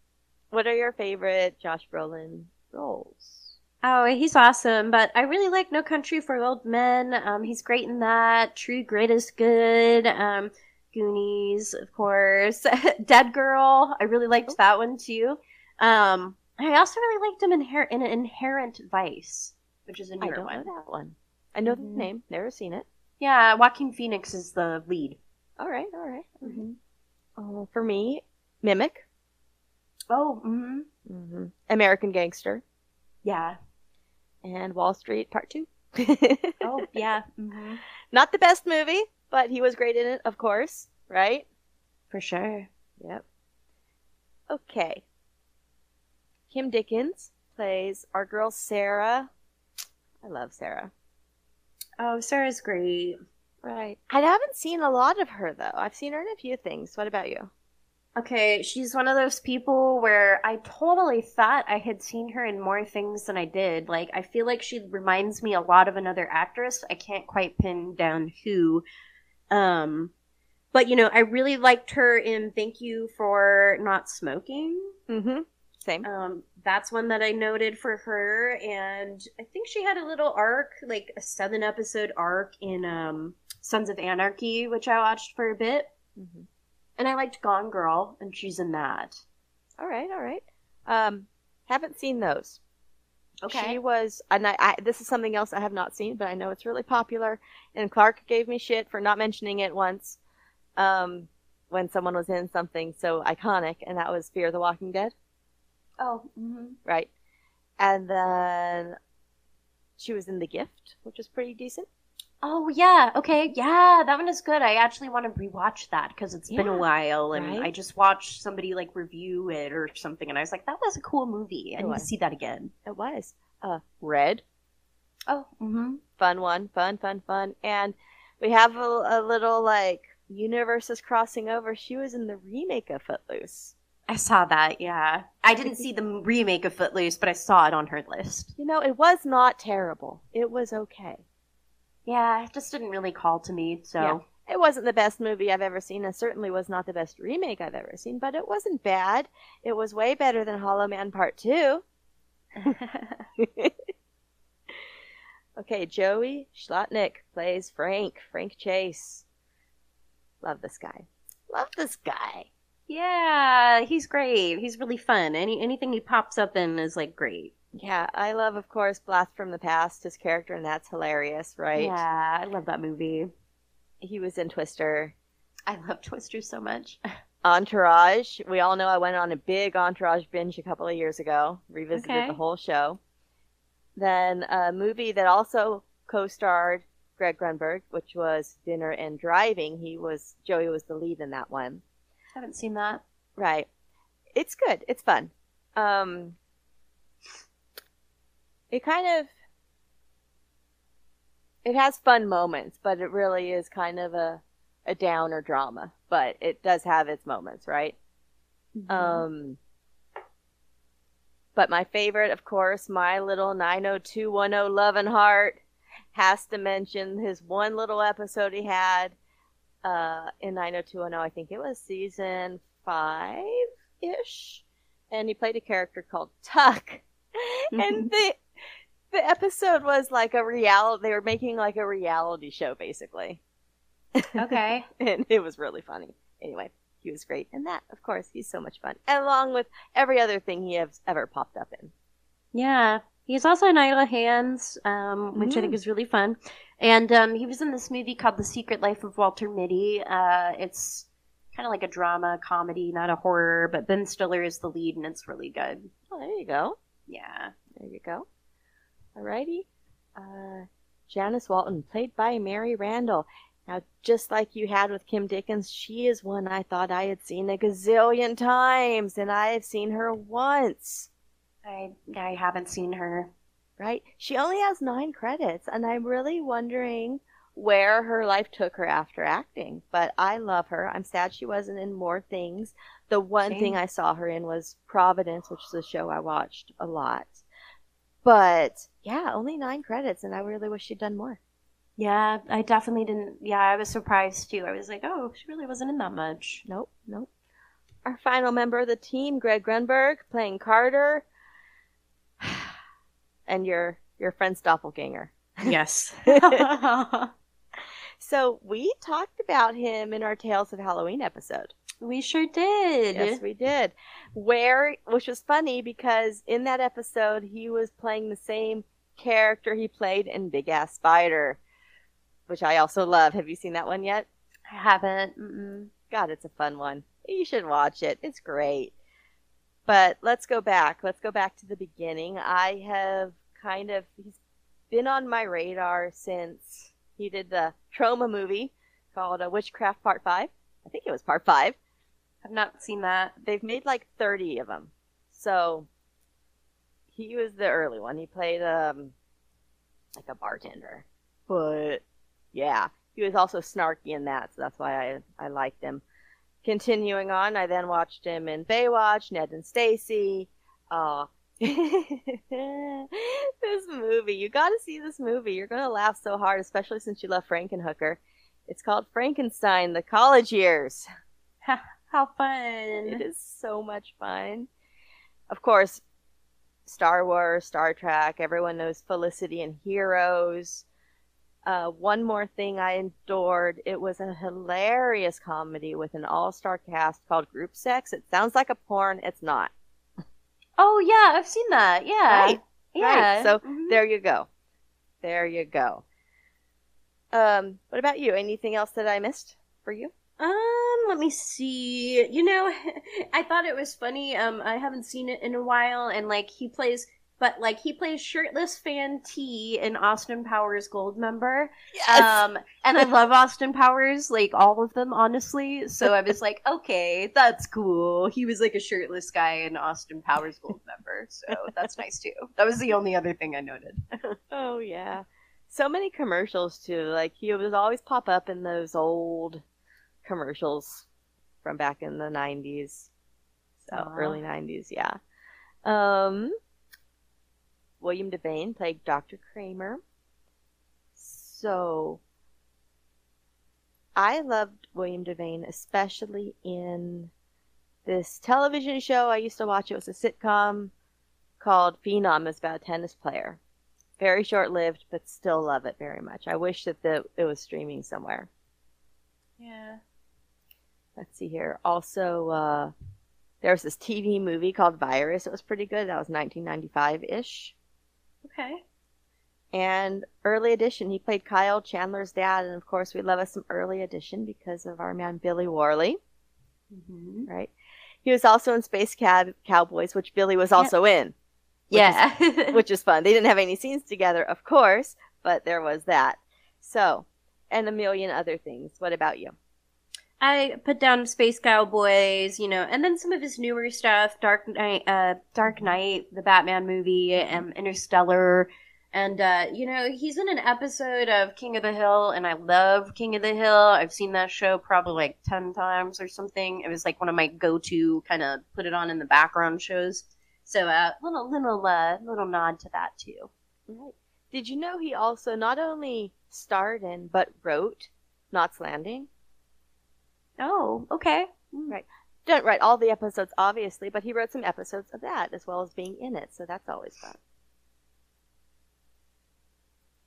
what are your favorite Josh Brolin roles?
Oh, he's awesome, but I really like No Country for Old Men. Um, he's great in that. True Grit is good. Um, Goonies, of course. Dead Girl, I really liked that one too. Um, I also really liked him in, Her- in Inherent Vice, which is a newer I
don't
one.
know that one. I know
Mhm.
the name, never seen it.
Yeah, Joaquin Phoenix is the lead.
All right, all right.
Mm-hmm.
Oh, for me, Mimic,
Oh, mm-hmm.
hmm American Gangster,
yeah.
and Wall Street Part Two.
Oh, yeah. Mm-hmm.
Not the best movie, but he was great in it, of course. Right?
For sure.
Yep. Okay. Kim Dickens plays our girl Sarah. I love Sarah.
Oh, Sarah's great.
Right. I haven't seen a lot of her though. I've seen her in a few things. What about you?
Okay, she's one of those people where I totally thought I had seen her in more things than I did. Like, I feel like she reminds me a lot of another actress. I can't quite pin down who. Um, but you know, I really liked her in Thank You for Not Smoking.
Mm-hmm. Same.
Um, that's one that I noted for her, and I think she had a little arc, like a seven episode arc in um, Sons of Anarchy, which I watched for a bit.
Mm-hmm.
And I liked Gone Girl, and she's in that.
All right, all right. Um, haven't seen those.
Okay.
She was, and I, I, this is something else I have not seen, but I know it's really popular. And Clark gave me shit for not mentioning it once, um, when someone was in something so iconic, and that was Fear the Walking Dead,
Oh, mm-hmm.
right? And then she was in The Gift, which was pretty decent.
Oh yeah, okay, yeah, that one is good. I actually want to rewatch that because it's been a while, and
right?
I just watched somebody like review it or something, and I was like, that was a cool movie. I
It
need
was.
to see that again.
It was. Uh, Red,
Oh, mm-hmm.
fun one, fun, fun, fun. And we have a, a little like universes crossing over. She was in the remake of Footloose.
I saw that. Yeah, I didn't see the remake of Footloose, but I saw it on her list.
You know, it was not terrible. It was okay.
Yeah, it just didn't really call to me. So
Yeah. It wasn't the best movie I've ever seen, and certainly was not the best remake I've ever seen, but it wasn't bad. It was way better than Hollow Man Part 2. okay, Joey Slotnick plays Frank, Frank Chase. Love this guy. Love this guy.
yeah, he's great. He's really fun. Any anything he pops up in is like great.
Yeah, I love, of course, Blast from the Past, his character, and that's hilarious, right?
Yeah, I love that movie.
He was in Twister.
I love Twister so much.
Entourage. We all know I went on a big Entourage binge a couple of years ago, revisited
Okay.
the whole show. Then a movie that also co-starred Greg Grunberg, which was Dinner and Driving. He was Joey was the lead in that one.
Haven't seen that.
Right. It's good. It's fun. Um it kind of it has fun moments, but it really is kind of a a downer drama, but it does have its moments, right? Um but my favorite, of course, my little 90210 Love and Heart has to mention his one little episode he had uh, in 90210. I think it was season five ish. And he played a character called Tuck. and the the episode was like a reality. They were making like a reality show, basically.
Okay.
and it was really funny. Anyway, he was great, and that, of course, he's so much fun, along with every other thing he has ever popped up in.
Yeah. He's also in Idle Hands, um, which I think
Mm.
is really fun. And um, he was in this movie called The Secret Life of Walter Mitty. Uh, it's kind of like a drama, comedy, not a horror, but Ben Stiller is the lead, and it's really good.
Oh, there you go.
Yeah.
There you go. Alrighty. Uh, Janice Walton, played by Mary Randle. Now, just like you had with Kim Dickens, she is one I thought I had seen a gazillion times, and I have seen her once.
I I haven't seen her.
Right? She only has nine credits, and I'm really wondering where her life took her after acting. But I love her. I'm sad she wasn't in more things. The one
Same.
thing I saw her in was Providence, which is a show I watched a lot. But yeah, only nine credits, and I really wish she'd done more.
Yeah, I definitely didn't. Yeah, I was surprised too. I was like, oh, she really wasn't in that much.
Nope, nope. Our final member of the team, Greg Grunberg, playing Carter, and your your friend's doppelganger.
Yes.
so we talked about him in our Tales of Halloween episode.
We sure did.
Yes, we did. Where, which was funny because in that episode he was playing the same character he played in Big Ass Spider, which I also love. Have you seen that one yet?
I haven't. Mm-mm.
God, it's a fun one. You should watch it. It's great. But let's go back. Let's go back to the beginning. I have kind of he's been on my radar since he did the trauma movie called uh, Witchcraft Part 5. I think it was Part 5.
I've not seen that.
They've made like 30 of them. So he was the early one. He played um like a bartender. But yeah, he was also snarky in that, so that's why I I liked him. Continuing on, I then watched him in Baywatch, Ned and Stacey. Uh this movie, you got to see this movie. You're going to laugh so hard, especially since you love Frankenhooker. It's called Frankenstein: The College Years.
How fun!
It is so much fun. Of course, Star Wars, Star Trek, everyone knows Felicity and Heroes. Uh, one more thing I adored. It was a hilarious comedy with an all star cast called Group Sex. It sounds like a porn, it's not.
Oh yeah, I've seen that. Yeah.
Right?
Yeah.
Right. So
Mhm.
there you go. There you go. Um, what about you? Anything else that I missed for you?
Um, let me see. You know, I thought it was funny. Um, I haven't seen it in a while, and like he plays, but like he plays shirtless fan T in Austin Powers Goldmember.
Yes.
Um, and I love Austin Powers, like all of them, honestly. So I was like, okay, that's cool. He was like a shirtless guy in Austin Powers Gold Member, so that's nice too. That was the only other thing I noted.
Oh yeah. So many commercials too. Like he would always pop up in those old commercials from back in the nineties. So
Aw.
early nineties, yeah. Um William Devane played Dr. Kramer. So I loved William Devane, especially in this television show I used to watch. It was a sitcom called Phenom. It's about a tennis player. Very short lived, but still love it very much. I wish that the, it was streaming somewhere.
Yeah.
Let's see here. Also, uh, there was this TV movie called Virus. It was pretty good. That was 1995 ish.
Okay.
And early edition, he played Kyle Chandler's dad. And of course, we love us some early edition because of our man Billy Warley,
Mm-hmm.
right? He was also in Space Cab Cowboys, which Billy was also in. which
Yeah.
is, which is fun. They didn't have any scenes together, of course, but there was that. So, and a million other things. What about you?
I put down Space Cowboys, you know, and then some of his newer stuff, Dark Knight, uh, Dark Knight, the Batman movie, um, Interstellar, and uh, you know, he's in an episode of King of the Hill, and I love King of the Hill. I've seen that show probably like ten times or something. It was like one of my go-to kind of put it on in the background shows. So, uh, little little uh, little nod to that too.
Right. Did you know he also not only starred in but wrote Knots Landing?
Oh, okay.
Right. Didn't write all the episodes, obviously, but he wrote some episodes of that as well as being in it, so that's always fun.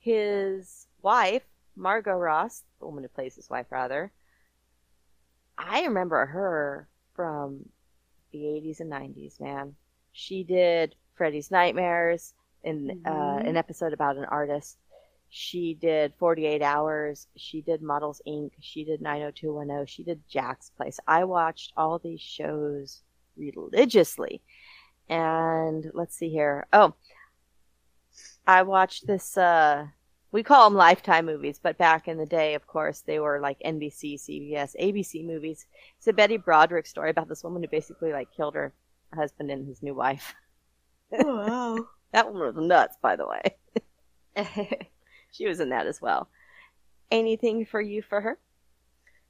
his wife, Margot Rose, the woman who plays his wife, rather, I remember her from the 80s and 90s, man. She did Freddy's Nightmares in uh,
Mhm.
an episode about an artist. She did 48 Hours. She did Models Inc. She did 90210. She did Jack's Place. I watched all these shows religiously. And let's see here. Oh, I watched this. Uh, we call them Lifetime movies, but back in the day, of course, they were like NBC, CBS, ABC movies. It's a Betty Broderick story about this woman who basically like killed her husband and his new wife.
wow.
that one was nuts, by the way. she was in that as well. Anything for you for her?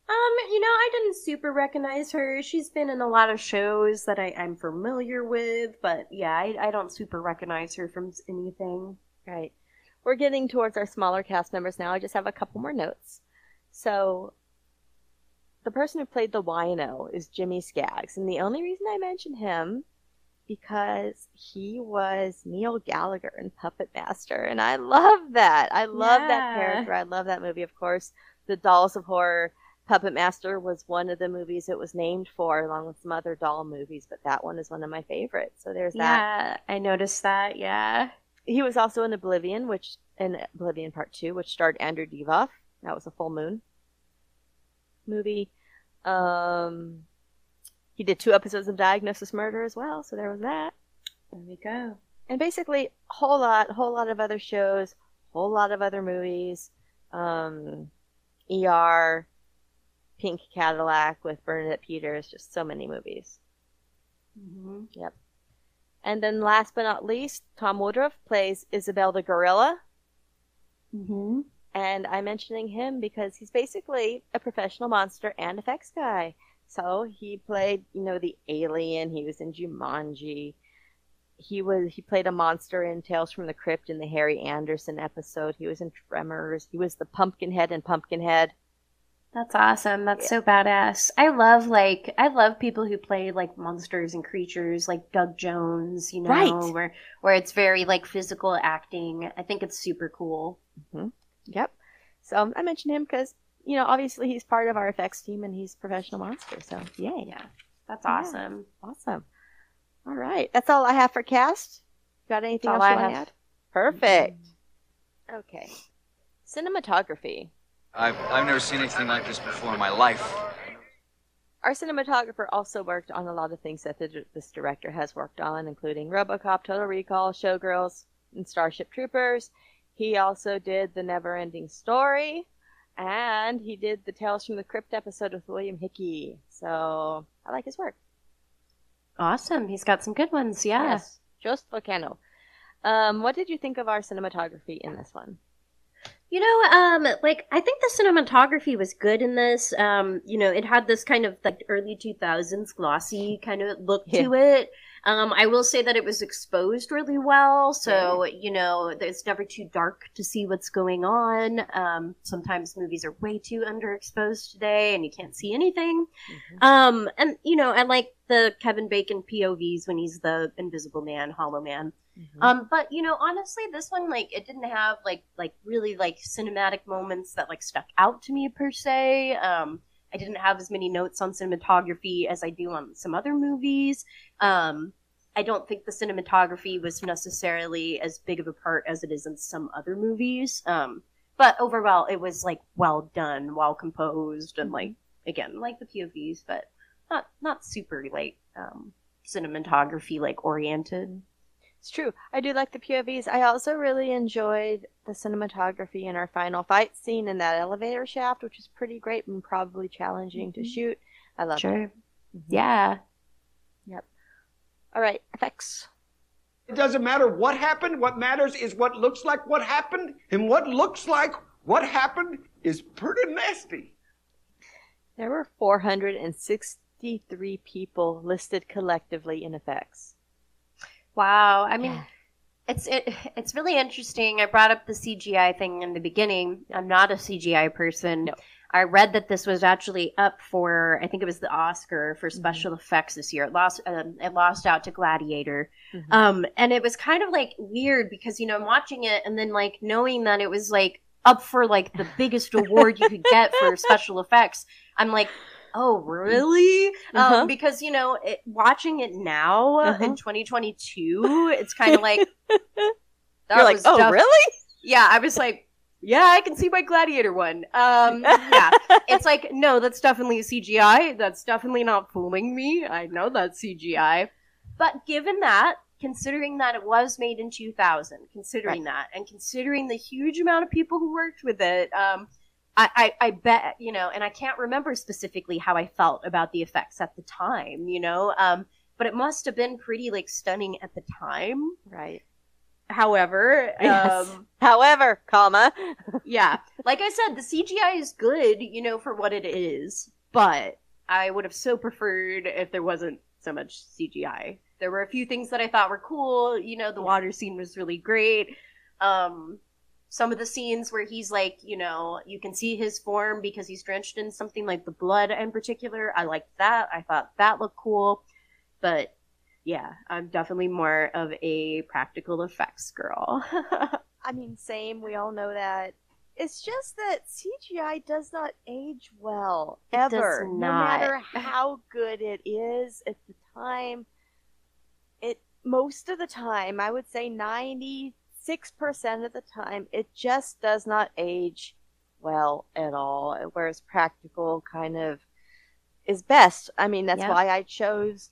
Um, you know, I didn't super recognize her. She's been in a lot of shows that I, I'm familiar with, but yeah, I, I don't super recognize her from anything.
Right. We're getting towards our smaller cast members now. I just have a couple more notes. So, the person who played the wino is Jimmie Skaggs, and the only reason I mention him because he was Neil Gallagher in Puppet Master, and I love that. I love that character. I love that movie. Of course, The Dolls of Horror. Puppet Master was one of the movies it was named for, along with some other doll movies, but that one is one of my favorites. So there's that.
Yeah, I noticed that. Yeah.
He was also in Oblivion, which in Oblivion Part Two, which starred Andrew Divoff. That was a full moon movie. Um, he did two episodes of Diagnosis Murder as well, so there was that.
There we go.
And basically, a whole lot, whole lot of other shows, whole lot of other movies. Um, ER, Pink Cadillac with Bernadette Peters, just so many movies.
Mm-hmm.
Yep. And then last but not least, Tom Woodruff plays Isabel the Gorilla.
Mm-hmm.
And I'm mentioning him because he's basically a professional monster and effects guy. So he played, you know, the alien. He was in Jumanji. He was he played a monster in Tales from the Crypt in the Harry Anderson episode. He was in Tremors. He was the Pumpkinhead in Pumpkinhead.
That's awesome. That's so badass. I love like I love people who play like monsters and creatures like Doug Jones, you know,
Right.
where where it's very like physical acting. I think it's super cool.
hmm Yep. So I mentioned him because you know obviously he's part of our effects team and he's a professional monster. So yay.
Yeah. That's
Yeah.
awesome.
Awesome. All right. That's all I have for cast. Got anything else
all
you
I
want to add? Perfect. Mm-hmm. Okay. Cinematography.
I've, I've never seen anything like this before in my life.
Our cinematographer also worked on a lot of things that the, this director has worked on, including Robocop, Total Recall, Showgirls, and Starship Troopers. He also did The Never Ending Story, and he did the Tales from the Crypt episode with William Hickey. So I like his work.
Awesome. He's got some good ones. Yeah.
Yes, just Volcano. Um, what did you think of our cinematography in this one?
You know, um, like I think the cinematography was good in this. Um, you know, it had this kind of like early two thousands glossy kind of look to it. Um, I will say that it was exposed really well, so you know, it's never too dark to see what's going on. Um, sometimes movies are way too underexposed today, and you can't see anything. Um, and you know, I like the Kevin Bacon POVs when he's the Invisible Man, Hollow Man. Um, but you know, honestly, this one like it didn't have like like really like cinematic moments that like stuck out to me per se. Um, I didn't have as many notes on cinematography as I do on some other movies. Um, I don't think the cinematography was necessarily as big of a part as it is in some other movies. Um, but overall, it was like well done, well composed, and like again, like the POVs, but not not super like um, cinematography like oriented.
It's true. I do like the POVs. I also really enjoyed the cinematography in our final fight scene in that elevator shaft, which is pretty great and probably challenging to
Mhm.
shoot. I love
Sure.
it. Mhm.
Yeah.
Yep. All right, effects.
It doesn't matter what happened. What matters is what looks like what happened. And what looks like what happened is pretty nasty.
There were 463 people listed collectively in effects.
Wow. I mean, It's it, it's really interesting. I brought up the CGI thing in the beginning. I'm not a CGI person. I read that this was actually up for I think it was the Oscar for special effects this year. It lost um, it lost out to Gladiator.
Mhm.
Um and it was kind of like weird because you know I'm watching it and then like knowing that it was like up for like the biggest award you could get for special effects. I'm like Oh really?
Uh-huh.
Um, because you know, it, watching it now
Uh-huh.
in 2022, it's kind of like that
You're like, "Oh, really?"
Yeah, I was like, yeah, I can see my Gladiator one. Um, yeah, it's like, no, that's definitely CGI. That's definitely not fooling me. I know that's CGI. But given that, considering that it was made in 2000, considering that, and considering the huge amount of people who worked with it, um, I, I, I bet, you know, and I can't remember specifically how I felt about the effects at the time, you know, um, but it must have been pretty like stunning at the time.
Right.
However,
Yes.
um,
However, comma.
yeah, like I said, the CGI is good, you know, for what it is, but I would have so preferred if there wasn't so much CGI. There were a few things that I thought were cool, you know, the water scene was really great. Um, some of the scenes where he's like, you know, you can see his form because he's drenched in something like the blood in particular. I liked that. I thought that looked cool. But yeah, I'm definitely more of a practical effects girl.
I mean, same. We all know that. It's just that CGI does not age well
It does
ever. No matter how good it is at the time, it most of the time, I would say ninety six percent of the time, it just does not age well at all. Whereas practical kind of is best. I mean, that's
Yeah.
why I chose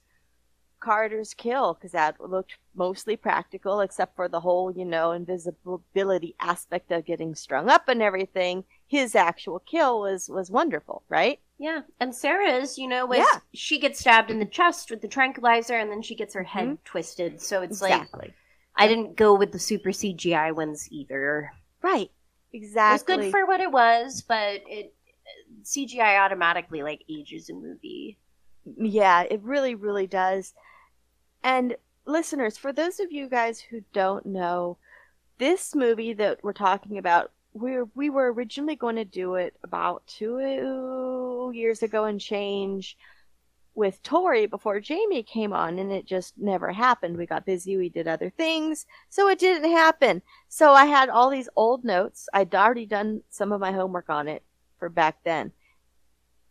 Carter's kill because that looked mostly practical, except for the whole, you know, invisibility aspect of getting strung up and everything. His actual kill was was wonderful, right?
Yeah, and Sarah's, you know, was
Yeah.
she gets stabbed in the chest with the tranquilizer, and then she gets her head twisted. So it's
Mm-hmm. Exactly.
like I didn't go with the super CGI ones either.
Right. Exactly.
It was good for what it was, but it CGI automatically like ages a movie.
Yeah, it really, really does. And listeners, for those of you guys who don't know, this movie that we're talking about, we we were originally going to do it about two years ago and change with Tori before Jamie came on, and it just never happened. We got busy, we did other things, so it didn't happen. So I had all these old notes. I'd already done some of my homework on it for back then.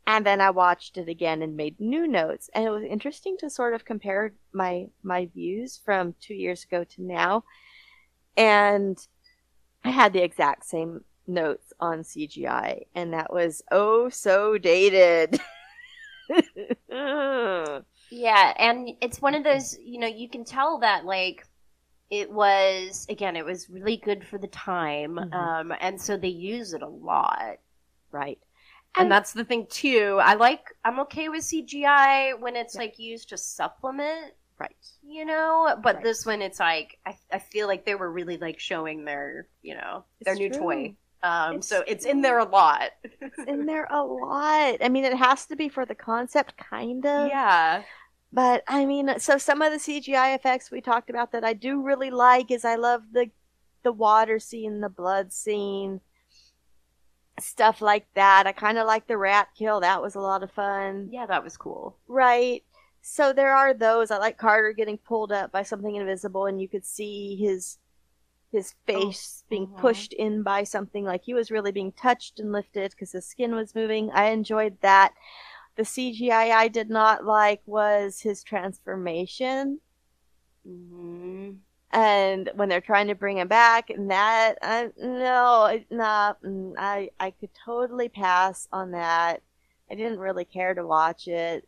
And then I watched it again and made new notes. And it was interesting to sort of compare my my views from two years ago to now. And I had the exact same notes on CGI, and that was oh so dated.
Yeah, and it's one of those, you know, you can tell that like it was again, it was really good for the time.
Mhm.
Um and so they use it a lot.
right.
And, that's the thing too. I like I'm okay with CGI when it's like used to supplement,
Right.
you know, but
Right.
this one it's like I I feel like they were really like showing their, you know, their
It's
new
true.
toy. Um
It's
so it's in there a lot.
It's in there a lot. I mean, it has to be for the concept, kind of.
yeah.
But I mean, so some of the CGI effects we talked about that I do really like is I love the the water scene, the blood scene, stuff like that. I kind of like the rat kill. That was a lot of fun.
Yeah, that was cool.
Right. So there are those. I like Carter getting pulled up by something invisible, and you could see his his face being
mhm.
pushed in by something like he was really being touched and lifted because his skin was moving. I enjoyed that. The CGI I did not like was his transformation,
hmm
and when they're trying to bring him back, and that I, no, it- no, mm, I I could totally pass on that. I didn't really care to watch it.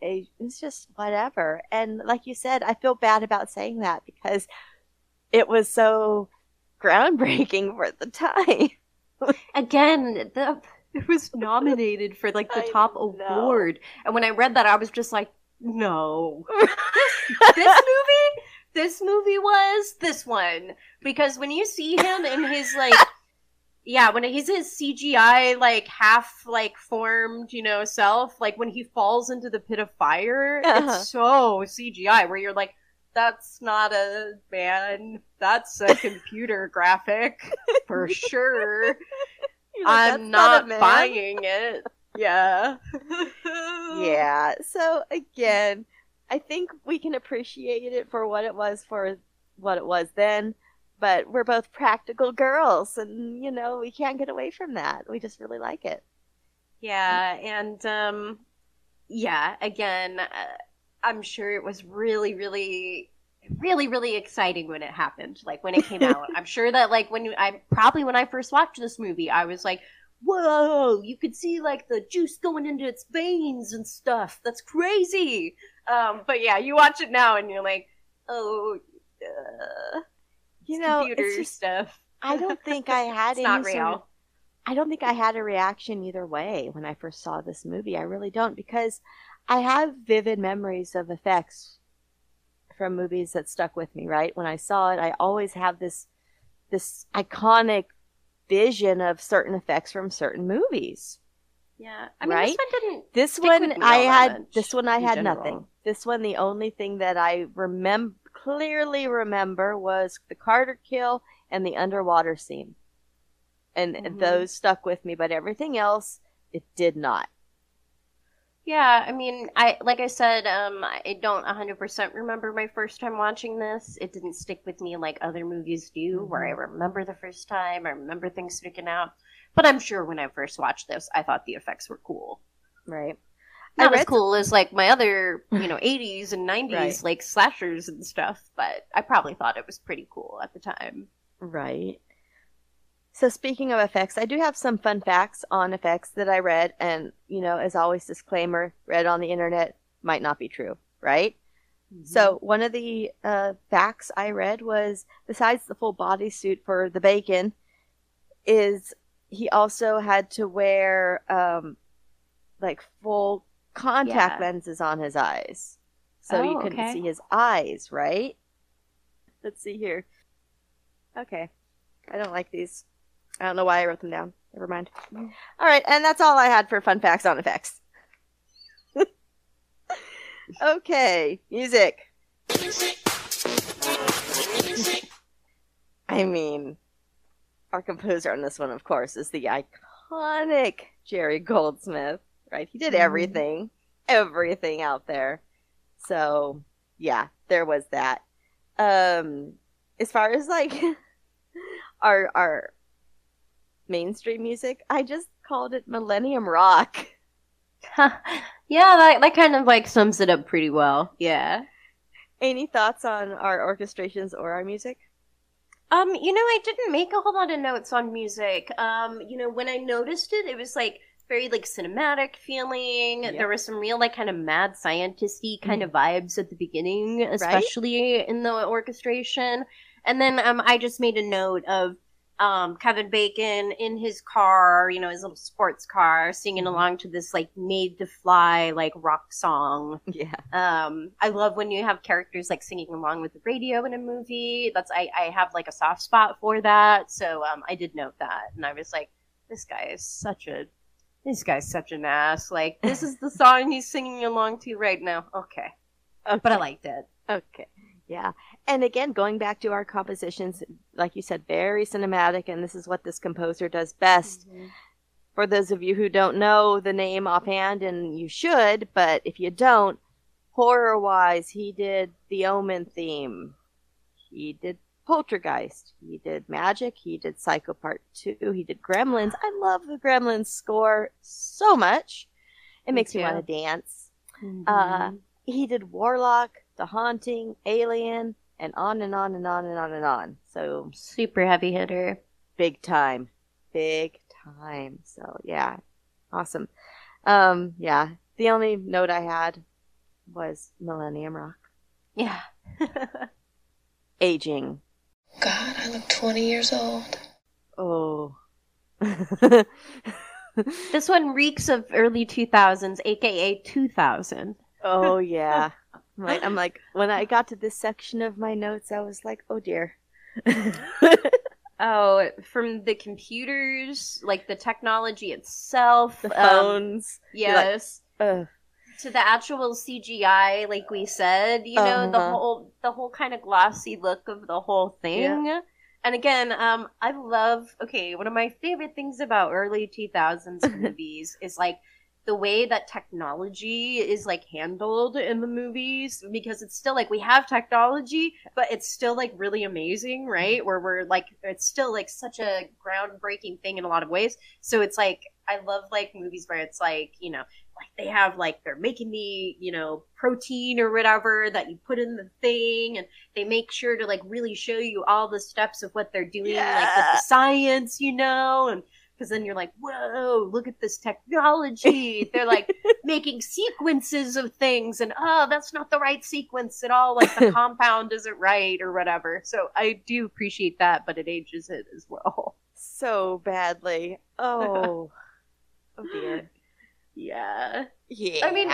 It- It's just whatever. And like you said, I feel bad about saying that because it was so groundbreaking for the time.
Again, the it was nominated for like the top award. And when I read that I was just like, no. this movie this movie was this one because when you see him in his like yeah when he's his cgi like half like formed you know self like when he falls into the pit of fire
Uh-huh.
it's so cgi where you're like that's not a man. That's a computer graphic for sure.
Like,
I'm
not
not, buying it. Yeah.
yeah. So again, I think we can appreciate it for what it was for what it was then, but we're both practical girls and you know, we can't get away from that. We just really like it.
Yeah, and um, yeah, again, uh, I'm sure it was really, really, really, really exciting when it happened. Like when it came out, I'm sure that like when I probably when I first watched this movie, I was like, "Whoa!" You could see like the juice going into its veins and stuff. That's crazy. Um, but yeah, you watch it now and you're like, "Oh, uh,
You know, it's
computer
just-
stuff."
I don't think I had
It's
any
not
sort
real.
of- I don't think I had a reaction either way when I first saw this movie. I really don't because I have vivid memories of effects from movies that stuck with me, right? When I saw it, I always have this this iconic vision of certain effects from certain movies.
Yeah, I mean,
right?
this one didn't.
This one I had
much
this one I had
general.
nothing. This one the only thing that I remember clearly remember was the Carter kill and the underwater scene. And
Mhm.
those stuck with me, but everything else it did not.
Yeah, I mean, I like I said, um, I don't 100% remember my first time watching this. It didn't stick with me like other movies do, where I remember the first time, I remember things sticking out. But I'm sure when I first watched this, I thought the effects were cool.
Right.
Not as cool as like my other, you know, 80s and 90s
Right.
like slashers and stuff, but I probably thought it was pretty cool at the time.
Right. So speaking of effects, I do have some fun facts on effects that I read, and you know, as always, disclaimer: read on the internet might not be true, right? So one of the uh, facts I read was, besides the full bodysuit for the bacon, is he also had to wear um, like full contact
Yeah.
lenses on his eyes, so you
Oh,
couldn't
okay.
see his eyes, right? Let's see here. Okay, I don't like these. I don't know why I wrote them down. Never mind. All right, and that's all I had for fun facts on effects. okay, music. I mean, our composer on this one, of course, is the iconic Jerry Goldsmith, right? He did
Mhm.
everything, everything out there. So, yeah, there was that. Um, as far as like our our mainstream music, I just called it Millennium Rock.
Yeah, that, that kind of like sums it up pretty well. Yeah.
Any thoughts on our orchestrations or our music?
Um, you know, I didn't make a whole lot of notes on music. Um, you know, when I noticed it, it was like very like cinematic feeling. There was some real like kind of mad scientisty kind of vibes at the beginning, especially in the orchestration. And then um I just made a note of um Kevin Bacon in his car, you know, his little sports car, singing along to this like made to fly like rock song.
Yeah.
Um, I love when you have characters like singing along with the radio in a movie. That's I, I have like a soft spot for that. So um, I did note that, and I was like, this guy is such a this guy's such an ass. Like this is the song he's singing along to right now. Okay, but I liked it.
Okay. Yeah. And again, going back to our compositions, like you said, very cinematic, and this is what this composer does best. For those of you who don't know the name offhand, and you should, but if you don't, horror wise, he did the Omen theme. He did Poltergeist. He did Magic. He did Psycho Part 2. He did Gremlins. I love the Gremlins score so much. It
Me
makes me want to dance. Uh, he did Warlock, The Haunting, Alien, and on and on and on and on and on. So
super heavy hitter,
big time, big time. So yeah, awesome. Um, yeah. The only note I had was Millennium Rock.
Yeah.
Aging.
God, I look 20 years old.
Oh.
This one reeks of early 2000s, aka 2000.
Oh yeah. Right. I'm like when I got to this section of my notes, I was like, oh dear.
Oh, from the computers, like the technology itself,
The
um,
phones. Like,
yes.
Ugh.
to the actual CGI, like we said, you know, the
Uh-huh.
whole the whole kind of glossy look of the whole thing. And again, um, I love okay, one of my favorite things about early two thousands movies is like the way that technology is like handled in the movies because it's still like we have technology but it's still like really amazing right? Mm-hmm. Where we're like it's still like such a groundbreaking thing in a lot of ways. So it's like i love like movies where it's like you know like they have like they're making the you know protein or whatever that you put in the thing and they make sure to like really show you all the steps of what they're doing like with the science you know and because then you're like whoa look at this technology they're like making sequences of things and oh that's not the right sequence at all like the compound isn't right or whatever so i do appreciate that but it ages it as well
so badly. Oh, oh dear.
Yeah.
Yeah.
I mean,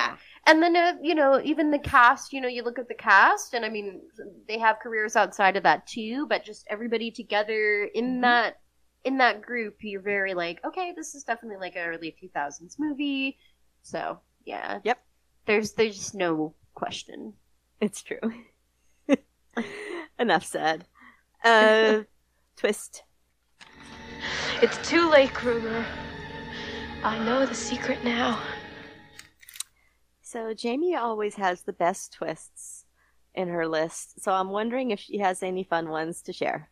and then uh, you know, even the cast. You know, you look at the cast, and I mean, they have careers outside of that too. But just everybody together in
Mhm.
that in that group, you're very like, okay, this is definitely like an early 2000s movie. So yeah.
Yep.
There's there's no question.
It's true. Enough said. Uh, twist.
It's too late, Krueger. I know the secret now.
So Jamie always has the best twists in her list. So I'm wondering if she has any fun ones to share.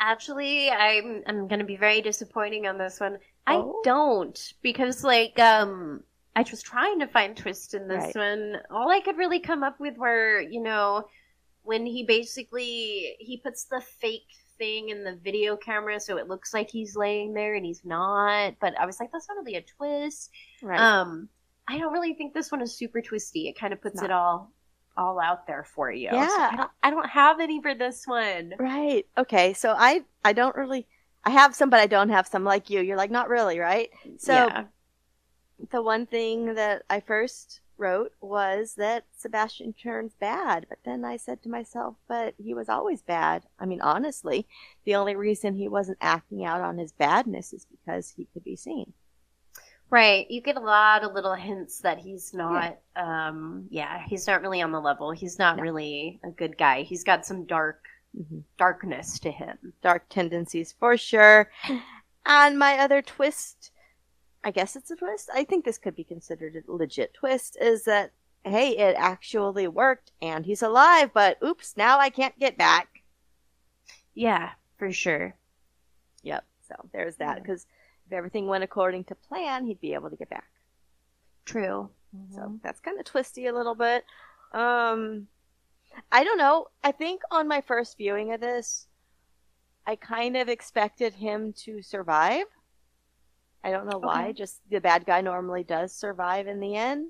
Actually, I'm I'm gonna be very disappointing on this one.
Oh?
I don't because like um I was trying to find twist in this
Right.
one. All I could really come up with were you know when he basically he puts the fake thing in the video camera so it looks like he's laying there and he's not. But I was like, that's not really a twist.
Right.
Um, I don't really think this one is super twisty. It kind of puts it all all out there for you. So
Yeah.
I don't I don't have any for this one.
Right. Okay. So I I don't really I have some, but I don't have some like you. You're like not really, right? So
Yeah.
the one thing that I first wrote was that Sebastian turns bad, but then I said to myself, but he was always bad. I mean, honestly, the only reason he wasn't acting out on his badness is because he could be seen.
Right. You get a lot of little hints that he's not um yeah, he's not really on the level. He's not really a good guy. He's got some dark
Mm-hmm.
darkness to him.
Dark tendencies for sure. And my other twist, I guess it's a twist. I think this could be considered a legit twist is that hey, it actually worked and he's alive, but oops, now I can't get back.
Yeah, for sure.
Yep. So there's that because if everything went according to plan, he'd be able to get back.
True.
So that's kind of twisty a little bit. Um, I don't know. I think on my first viewing of this, I kind of expected him to survive. I don't know why.
Okay.
Just the bad guy normally does survive in the end,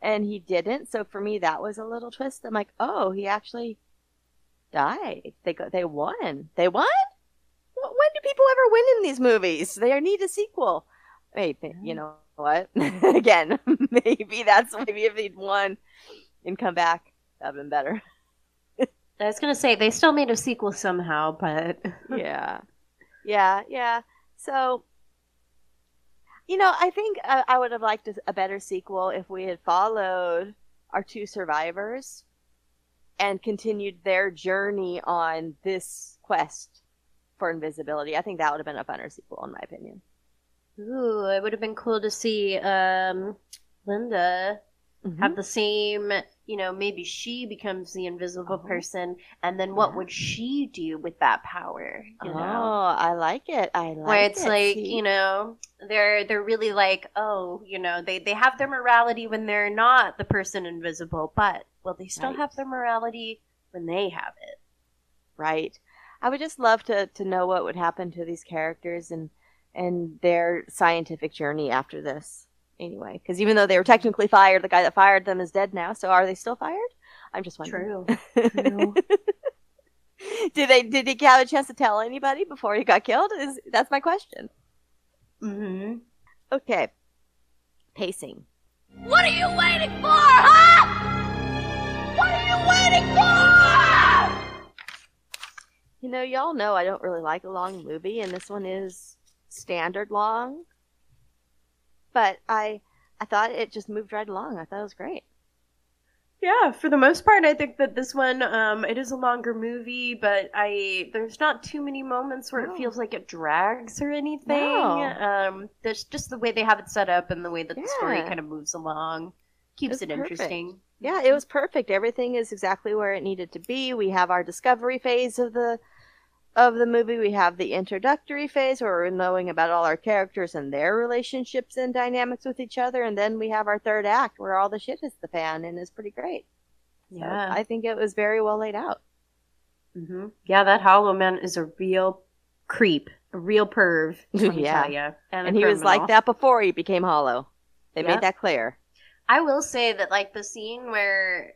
and he didn't. So for me, that was a little twist. I'm like, oh, he actually died. They go. They won. They won. Do people ever win in these movies? They need a sequel. Maybe you know what? Again, maybe that's maybe if he'd won and come back, that'd been better.
I was gonna say they still made a sequel somehow, but
yeah, yeah, yeah. So, you know, I think uh, I would have liked a better sequel if we had followed our two survivors and continued their journey on this quest for invisibility. I think that would have been a funner sequel, in my opinion.
Ooh, it would have been cool to see um Linda
Mm-hmm.
have the same, you know, maybe she becomes the invisible person and then what would she do with that power, you
oh,
know?
I like it. I like it.
Where it's
it.
like,
See?
you know, they're they're really like, oh, you know, they they have their morality when they're not the person invisible, but will they still
Right.
have their morality when they have it?
right i would just love to to know what would happen to these characters and and their scientific journey after this anyway. Because even though they were technically fired the guy that fired them is dead now so are they still fired? I'm just wondering.
True.
did they did he have a chance to tell anybody before he got killed? Is that's my question.
Mm-hmm.
Okay. Pacing.
What are you waiting for, huh? What are you waiting for?
You know, y'all know I don't really like a long movie, and this one is standard long. But I I thought it just moved right along. I thought it was great.
Yeah, for the most part, I think that this one, um, it is a longer movie, but I there's not too many moments where
No.
it feels like it drags or anything.
No.
Um, there's just the way they have it set up and the way that the story kind of moves along keeps
was
it interesting.
Yeah, it was perfect. Everything is exactly where it needed to be. We have our discovery phase of the of the movie. We have the introductory phase where we're knowing about all our characters and their relationships and dynamics with each other, and then we have our third act where all the shit hits the fan and is pretty great. So
Yeah.
I think it was very well laid out.
hmm Yeah, that Hollow Man is a real creep, a real perv.
Yeah.
ya. And,
And he was like that before he became hollow. They
Yep.
made that clear.
I will say that like the scene where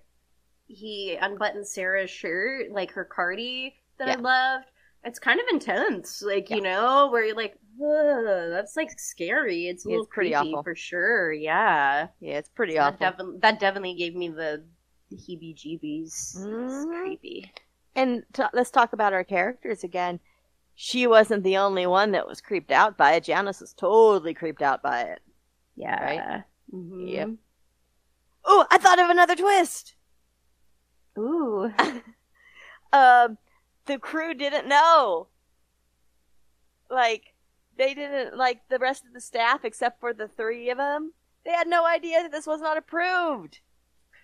he unbuttons Sarah's shirt, like her cardi that I loved, it's kind of intense. Like, you know, where you're like, that's like scary. It's a little
it's pretty
creepy
awful.
for sure. Yeah.
Yeah, it's pretty
that
awful.
defi- that definitely gave me the heebie jeebies.
Mhm.
It's creepy.
And t- let's talk about our characters again. She wasn't the only one that was creeped out by it. Janice was totally creeped out by it.
Yeah.
Right?
Mhm.
Yep. Oh, I thought of another twist.
Ooh.
um, the crew didn't know. Like, they didn't, like, the rest of the staff, except for the three of them, they had no idea that this was not approved.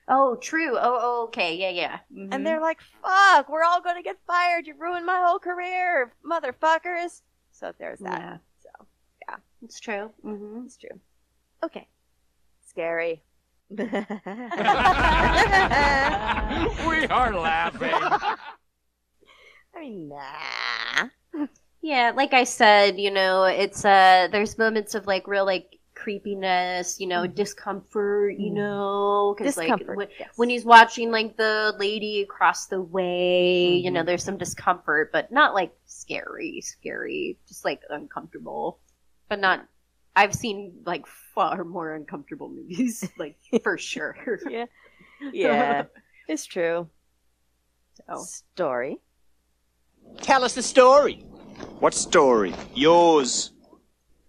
Oh, true. Oh, oh okay. Yeah, yeah.
And
Mhm.
they're like, fuck, we're all gonna get fired. You ruined my whole career, motherfuckers. So there's that.
Yeah.
So, yeah.
It's true. Mm-hmm.
It's true. Okay. Scary.
we are laughing.
I mean, nah.
Yeah, like I said, you know, it's uh there's moments of like real like creepiness, you know, discomfort, you know, because like
Mm-hmm.
When,
yes.
when he's watching like the lady across the way, you
Mm-hmm.
know, there's some discomfort, but not like scary, scary, just like uncomfortable, but not. I've seen like far more uncomfortable movies, like for sure.
yeah, yeah, it's true.
So.
Story.
Tell us the story. What story? Yours.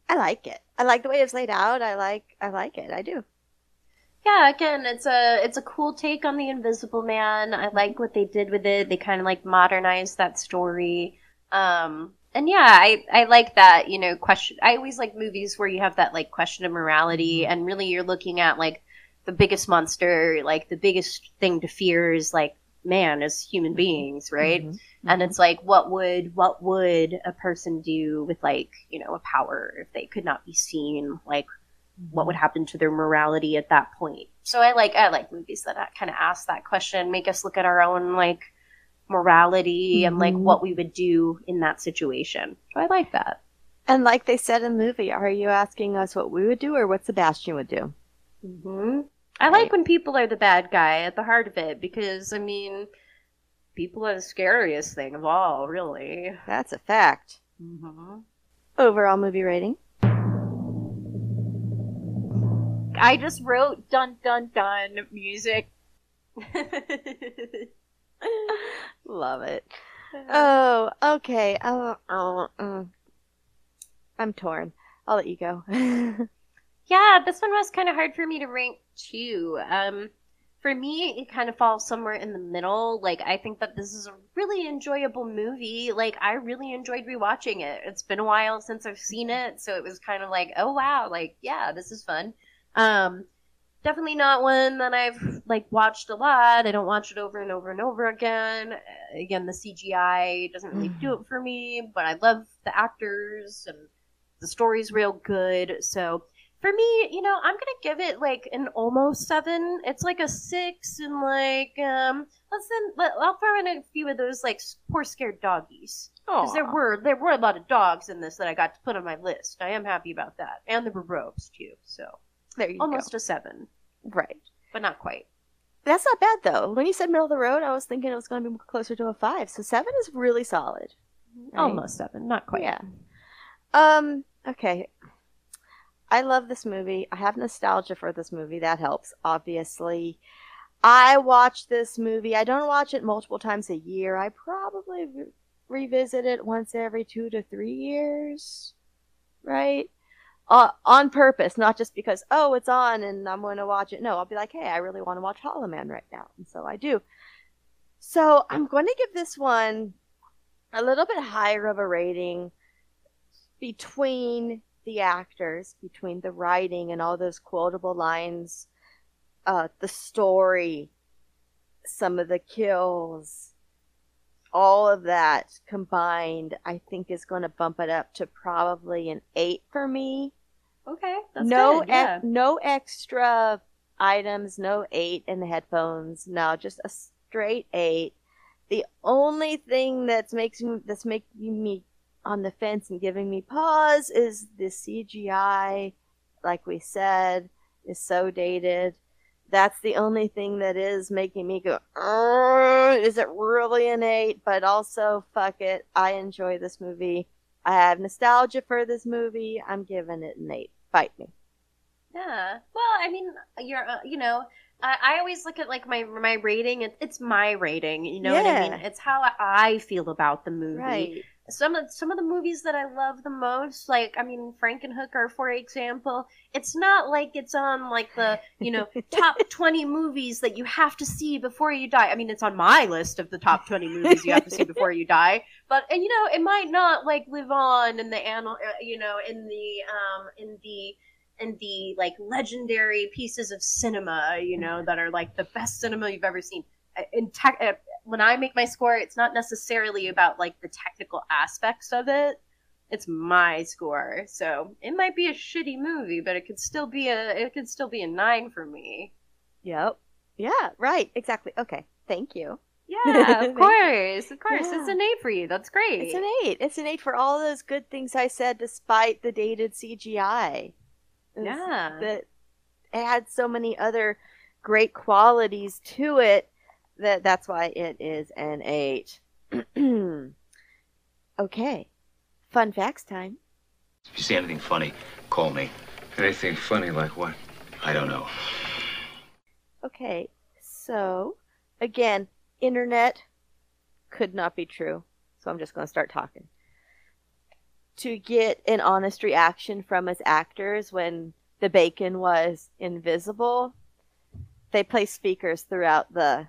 I like it. I like the way it's laid out. I like. I like it. I do.
Yeah, again, it's a it's a cool take on the Invisible Man. I like what they did with it. They kind of like modernized that story. Um, and yeah, I I like that. You know, question. I always like movies where you have that like question of morality, and really you're looking at like the biggest monster, like the biggest thing to fear is like man as human beings, right? And it's like, what would what would a person do with like you know a power if they could not be seen? Like, what would happen to their morality at that point? So I like I like movies that kind of ask that question, make us look at our own like morality and like
Mhm.
what we would do in that situation. So I like that.
And like they said in the movie, are you asking us what we would do or what Sebastian would do?
hmm I like when people are the bad guy at the heart of it because I mean, people are the scariest thing of all, really.
That's a fact.
Mm-hmm.
Overall movie rating.
I just wrote dun dun dun music.
Love it. Oh, okay. Oh, oh, mm. I'm torn. I'll let you go.
Yeah, this one was kind of hard for me to rank too. Um, for me, it kind of falls somewhere in the middle. Like, I think that this is a really enjoyable movie. Like, I really enjoyed rewatching it. It's been a while since I've seen it, so it was kind of like, oh wow, like yeah, this is fun. Um, definitely not one that I've like watched a lot. I don't watch it over and over and over again. Again, the CGI doesn't really do it for me, but I love the actors and the story's real good. So for me, you know, I'm gonna give it like an almost seven. It's like a six, and like um, let's then let, I'll throw in a few of those like poor scared doggies because there were there were a lot of dogs in this that I got to put on my list. I am happy about that, and there were robes too. So
there you go.
almost
go.
a seven,
Right.
but not quite.
That's not bad though. When you said middle of the road, I was thinking it was going to be closer to a five. So seven is really solid. Right?
Almost seven, not quite.
Yeah. Um. Okay. I love this movie. I have nostalgia for this movie. That helps, obviously. I watch this movie. I don't watch it multiple times a year. I probably re- revisit it once every two to three years, right? uh, on purpose, not just because oh it's on and I'm going to watch it. No, I'll be like, hey, I really want to watch Hollow Man right now, and so I do. So I'm going to give this one a little bit higher of a rating between the actors, between the writing and all those quotable lines, uh, the story, some of the kills, all of that combined, I think is going to bump it up to probably an eight for me.
Okay, that's
no,
good. Yeah.
ex- no extra items, no eight in the headphones. No, just a straight eight. The only thing that's makes me that's making me on the fence and giving me pause is the CGI. Like we said, is so dated. That's the only thing that is making me go, is it really an eight? But also, fuck it. I enjoy this movie. I have nostalgia for this movie. I'm giving it an eight. Fight me.
Yeah. Well, I mean, you're, uh, you know, I, I always look at like my my rating. It, it's my rating. You know what I mean? It's how I feel about the movie.
Right.
Some of some of the movies that I love the most, like I mean, Frankenhooker, for example. It's not like it's on like the you know top twenty movies that you have to see before you die. I mean, it's on my list of the top twenty movies you have to see before you die. But and you know, it might not like live on in the annal, uh, you know, in the um in the and the like legendary pieces of cinema, you know, that are like the best cinema you've ever seen. In tech, uh, when I make my score, it's not necessarily about like the technical aspects of it. It's my score, so it might be a shitty movie, but it could still be a it could still be a nine for me.
Yep. Yeah. Right. Exactly. Okay. Thank you.
Yeah, of course, of course,
Yeah.
it's an eight for you. That's great.
It's an eight. It's an eight for all those good things I said, despite the dated CGI.
Yeah.
That it had so many other great qualities to it that that's why it is an eight. okay. Fun facts time.
If you see anything funny, call me. Anything funny like what? I don't know.
Okay. So, again, internet could not be true. So I'm just going to start talking. To get an honest reaction from us actors when the bacon was invisible, they placed speakers throughout the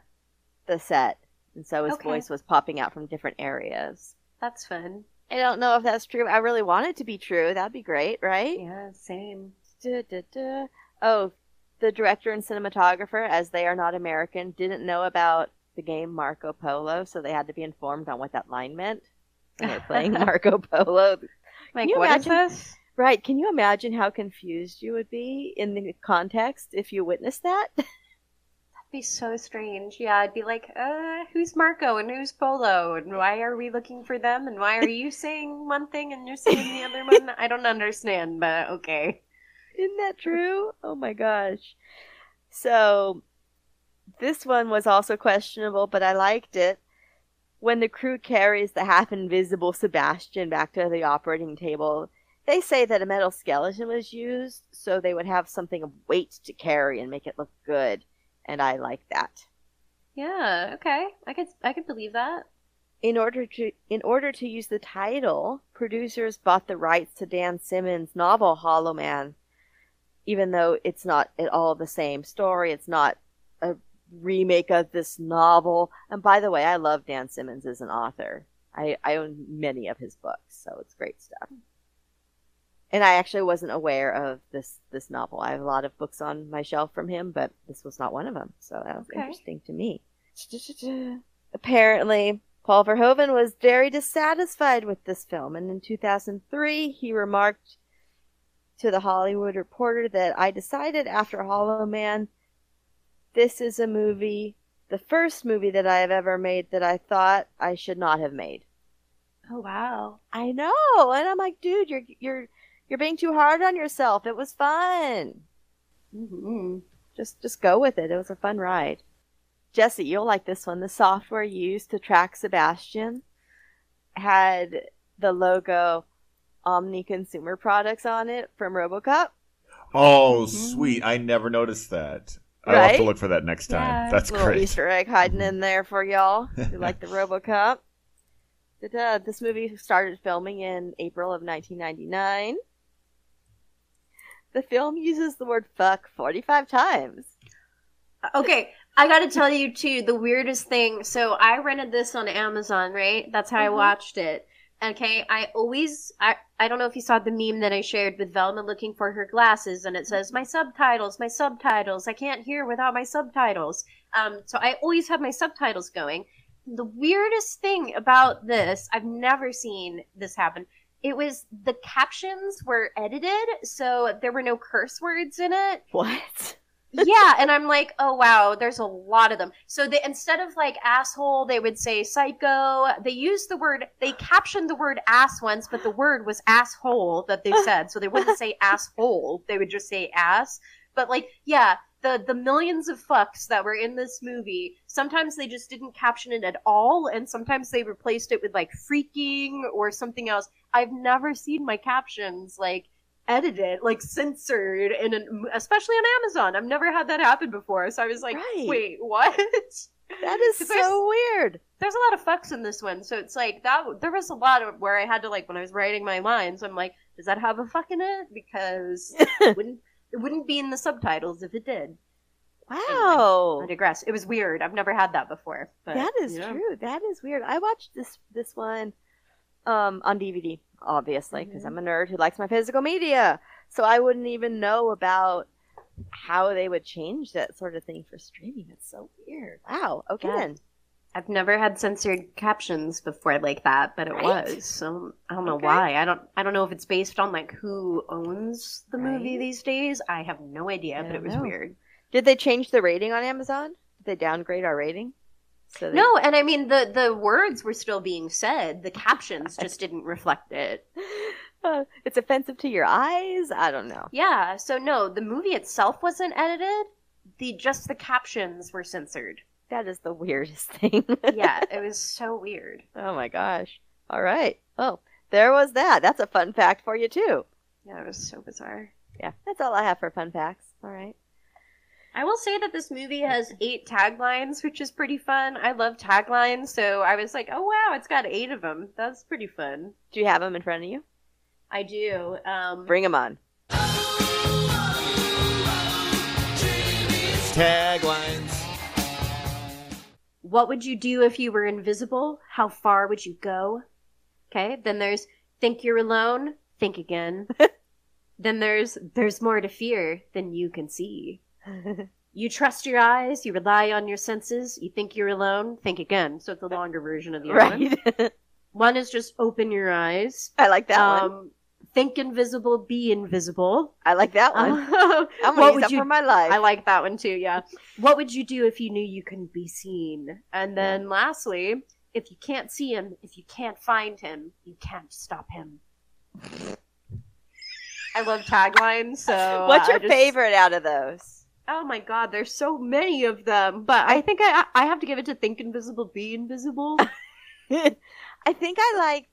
the set, and so his
Okay.
voice was popping out from different areas.
That's fun.
I don't know if that's true. I really want it to be true. That'd be great, right?
Yeah, same.
Da, da, da. Oh, the director and cinematographer, as they are not American, didn't know about the game Marco Polo, so they had to be informed on what that line meant. They're playing Marco Polo.
Like, what is
imagine-
this?
Right. Can you imagine how confused you would be in the context if you witnessed that?
be so strange. Yeah, I'd be like, uh, who's Marco and who's Polo? And why are we looking for them? And why are you saying one thing and you're saying the other one? I don't understand, but okay.
Isn't that true? Oh my gosh. So, this one was also questionable, but I liked it. When the crew carries the half invisible Sebastian back to the operating table, they say that a metal skeleton was used so they would have something of weight to carry and make it look good. And I like that.
Yeah, okay. I could I could believe that.
In order to in order to use the title, producers bought the rights to Dan Simmons' novel Hollow Man. Even though it's not at all the same story, it's not a remake of this novel. And by the way, I love Dan Simmons as an author. I, I own many of his books, so it's great stuff. And I actually wasn't aware of this this novel. I have a lot of books on my shelf from him, but this was not one of them. So that was
Okay.
interesting to me. Apparently, Paul Verhoeven was very dissatisfied with this film, and in 2003, he remarked to the Hollywood Reporter that I decided after Hollow Man, this is a movie, the first movie that I have ever made that I thought I should not have made.
Oh wow.
I know, and I'm like, dude, you're you're you're being too hard on yourself. It was fun.
Mm-hmm.
Just just go with it. It was a fun ride. Jesse, you'll like this one. The software used to track Sebastian had the logo Omni Consumer Products on it from RoboCop.
Oh, sweet! I never noticed that. I'll have to look for that next time.
Yeah,
That's
little
great.
Easter egg hiding in there for y'all. If you like the RoboCop. Da-da. This movie started filming in April of 1999. The film uses the word fuck 45 times.
Okay, I gotta tell you too, the weirdest thing. So I rented this on Amazon, right? That's how I
Mhm.
watched it. Okay, I always, I, I don't know if you saw the meme that I shared with Velma looking for her glasses, and it says, "My subtitles, my subtitles. I can't hear without my subtitles." Um, so I always have my subtitles going. The weirdest thing about this, I've never seen this happen. It was the captions were edited, so there were no curse words in it
What?
yeah, and I'm like, oh wow, there's a lot of them. So they instead of like asshole, they would say psycho. They used the word, they captioned the word ass once, but the word was asshole that they said. So they wouldn't say asshole, they would just say ass. But like, yeah, the the millions of fucks that were in this movie, sometimes they just didn't caption it at all, and sometimes they replaced it with like freaking or something else. I've never seen my captions like edited, like censored, in an, especially on Amazon. I've never had that happen before. So I was like,
Right.
wait, what?
That is so weird.
There's a lot of fucks in this one, so it's like that. There was a lot of where I had to like when I was writing my lines. I'm like, does that have a fuck in it? Because wouldn't it wouldn't be in the subtitles if it did.
Wow.
I digress. It was weird. I've never had that before. But,
that is
you know.
true. That is weird. I watched this this one um on DVD, obviously, because I'm a nerd who likes my physical media. So I wouldn't even know about how they would change that sort of thing for streaming. It's so weird. Wow. Okay
Yeah. I've never had censored captions before like that, but it
Right?
was. So I don't know
Okay.
why. I don't. I don't know if it's based on like who owns the movie these days. I have no idea, but it was
know.
weird.
Did they change the rating on Amazon? Did they downgrade our rating? So they-
No, and I mean the the words were still being said. The captions just didn't reflect it.
Uh, it's offensive to your eyes. I don't know.
Yeah. So no, the movie itself wasn't edited. The just the captions were censored.
That is the weirdest thing.
yeah, it was so weird.
Oh my gosh. All right. Oh, there was that. That's a fun fact for you too.
Yeah, it was so bizarre.
Yeah, that's all I have for fun facts. All right.
I will say that this movie has eight taglines, which is pretty fun. I love taglines, so I was like, oh wow, it's got eight of them. That's pretty fun.
Do you have them in front of you?
I do. Um,
Bring them on.
Taglines.
What would you do if you were invisible? How far would you go? Okay, then there's think you're alone, think again. then there's there's more to fear than you can see. You trust your eyes, you rely on your senses, you think you're alone, think again. So it's a longer version of the other one.
Right.
One is just open your eyes.
I like that one.
Um, Um, think invisible, be invisible.
I like that one.
Uh,
I'm
what
gonna use
would
that
you-
for my life.
I like that one too, yeah. what would you do if you knew you couldn't be seen? And then lastly, if you can't see him, if you can't find him, you can't stop him. I love taglines, so
What's your
just-
favorite out of those?
Oh my god, there's so many of them. But I think I I have to give it to Think Invisible, Be Invisible.
I think I like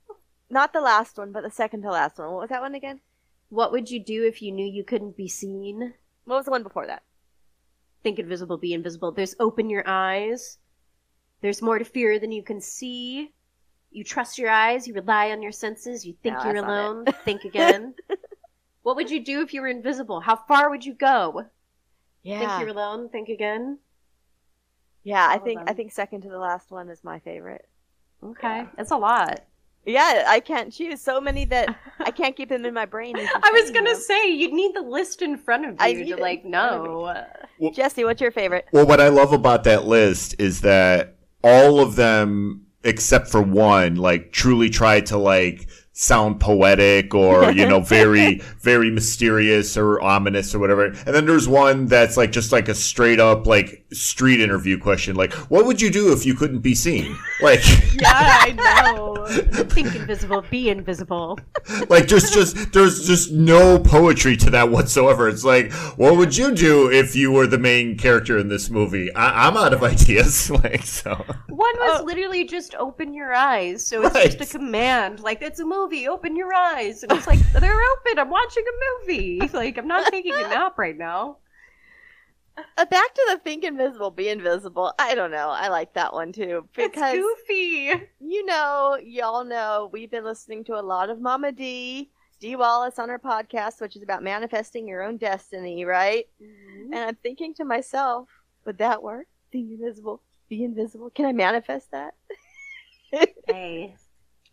not the last one, but the second to last one. What was that one again?
what would you do if you knew you couldn't be seen?
What was the one before that?
Think invisible, be invisible. There's open your eyes. There's more to fear than you can see. You trust your eyes, you rely on your senses, you think
No,
you're
that's not it.
alone, think again. what would you do if you were invisible? How far would you go?
Yeah.
Think you're alone, think again.
Yeah, I
of
think I think second to the last one is my favorite.
Okay. That's a lot.
Yeah, I can't choose so many that I can't keep them in my brain.
I was gonna
them.
say you'd need the list in front of you
I
to like
in front of
know.
Well-
Jesse, what's your favorite?
Well, what I love about that list is that all of them, except for one, like truly try to like sound poetic or you know very very mysterious or ominous or whatever and then there's one that's like just like a straight up like street interview question like what would you do if you couldn't be seen like
yeah, I know. think invisible, be invisible.
like just just there's just no poetry to that whatsoever it's like what would you do if you were the main character in this movie I- i'm out of ideas like so
One was uh, literally just open your eyes, so it's just a command. Like it's a movie, open your eyes, and it's like they're open. I'm watching a movie. Like I'm not taking a nap right now.
Uh, back to the think invisible, be invisible. I don't know. I like that one too because
Goofy.
you know, y'all know we've been listening to a lot of Mama D. D Wallace on her podcast, which is about manifesting your own destiny, right?
Mm-hmm.
And I'm thinking to myself, would that work? Think invisible, be invisible. Can I manifest that?
hey,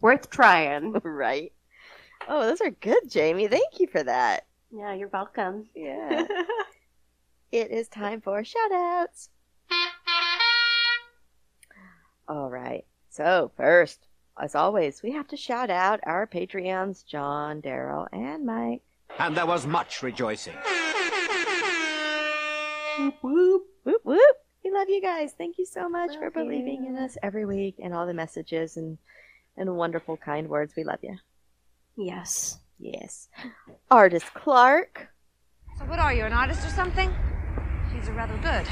worth trying.
right. Oh, those are good, Jamie. Thank you for that.
Yeah, you're welcome.
Yeah. it is time for shout outs. All right. So, first, as always, we have to shout out our Patreons, John, Daryl, and Mike.
And there was much rejoicing.
Whoop, whoop, whoop, whoop. We love you guys. Thank you so much for
Love
believing in us every week and all the messages and, and wonderful, kind words. We love you.
Yes.
Yes. Artist Clark.
So what are you, an artist or something? These are rather good.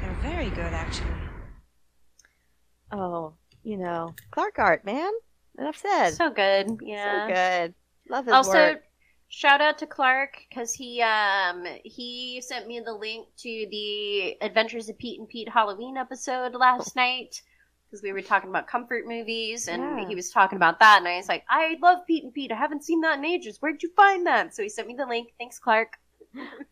They're very good, actually.
Oh, you know, Clark art, man. Enough said.
So good. Yeah.
So good. Love his
also,
work.
shout out to Clark because he um he sent me the link to the Adventures of Pete and Pete Halloween episode last night because we were talking about comfort movies and
Yeah.
he was talking about that and I was like, I love Pete and Pete. I haven't seen that in ages. Where'd you find that? So he sent me the link. Thanks, Clark.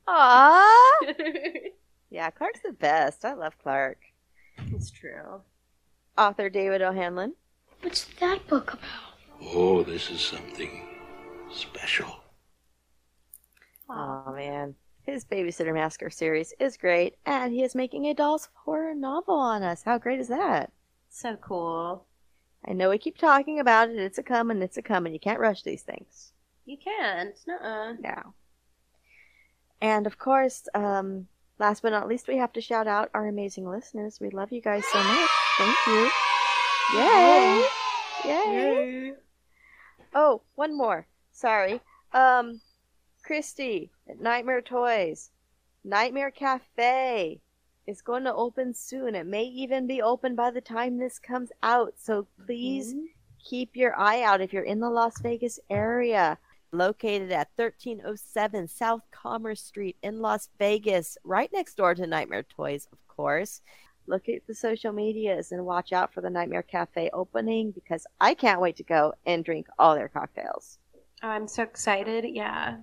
Aww. yeah, Clark's the best. I love Clark.
It's true.
Author David O'Hanlon.
What's that book about?
Oh, this is something special.
Oh man, his Babysitter Massacre series is great, and he is making a Dolls horror novel on us. How great is that?
So cool.
I know we keep talking about it. It's a coming. It's a coming. You can't rush these things.
You can't. Nuh-uh.
No. And of course, um, last but not least, we have to shout out our amazing listeners. We love you guys so much. Thank you. Yay! Yay! Oh, one more. Sorry. Um, Christy at Nightmare Toys, Nightmare Cafe is going to open soon. It may even be open by the time this comes out. So please mm-hmm. keep your eye out if you're in the Las Vegas area. Located at 1307 South Commerce Street in Las Vegas, right next door to Nightmare Toys, of course. Look at the social medias and watch out for the Nightmare Cafe opening because I can't wait to go and drink all their cocktails.
Oh, I'm so excited. Yeah.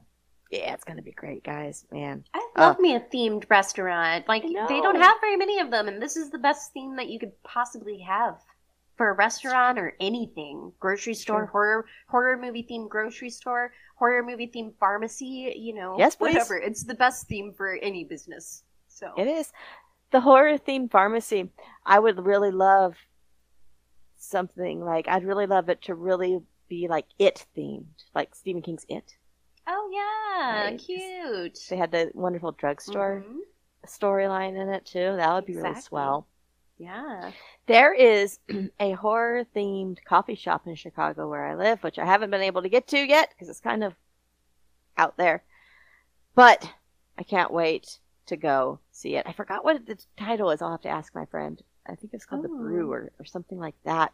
Yeah, it's going to be great, guys. Man.
I uh, love me a themed restaurant. Like they don't have very many of them, and this is the best theme that you could possibly have for a restaurant or anything. Grocery store,
True.
horror horror movie themed grocery store, horror movie themed pharmacy. You know,
Yes, please.
whatever. It's the best theme for any business. So
It is. The horror themed pharmacy. I would really love something like, I'd really love it to really be like it themed, like Stephen King's It.
Oh yeah,
Right.
cute.
They had the wonderful drugstore
Mhm.
storyline in it too. That would be really
Exactly.
swell.
Yeah.
There is a horror themed coffee shop in Chicago where I live, which I haven't been able to get to yet because it's kind of out there. But I can't wait to go see it. I forgot what the title is. I'll have to ask my friend. I think it's called The Brew or, or something like that.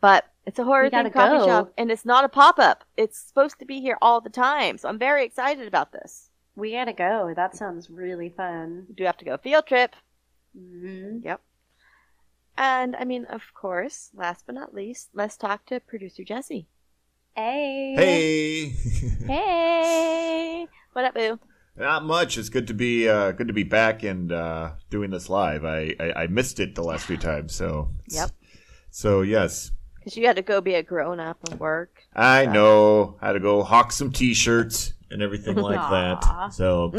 But it's a horror-themed coffee
go.
shop and it's not a pop up. It's supposed to be here all the time. So I'm very excited about this.
We gotta go. That sounds really fun.
We do have to go field trip.
Mm-hmm.
Yep. And I mean, of course, last but not least, let's talk to producer Jesse.
Hey.
Hey.
Hey. What up, boo?
Not much. It's good to be uh, good to be back and uh, doing this live. I, I, I missed it the last few times, so
Yep.
So yes,
Because you had to go be a grown up and work.
I know how to go hawk some T-shirts and everything like that. So,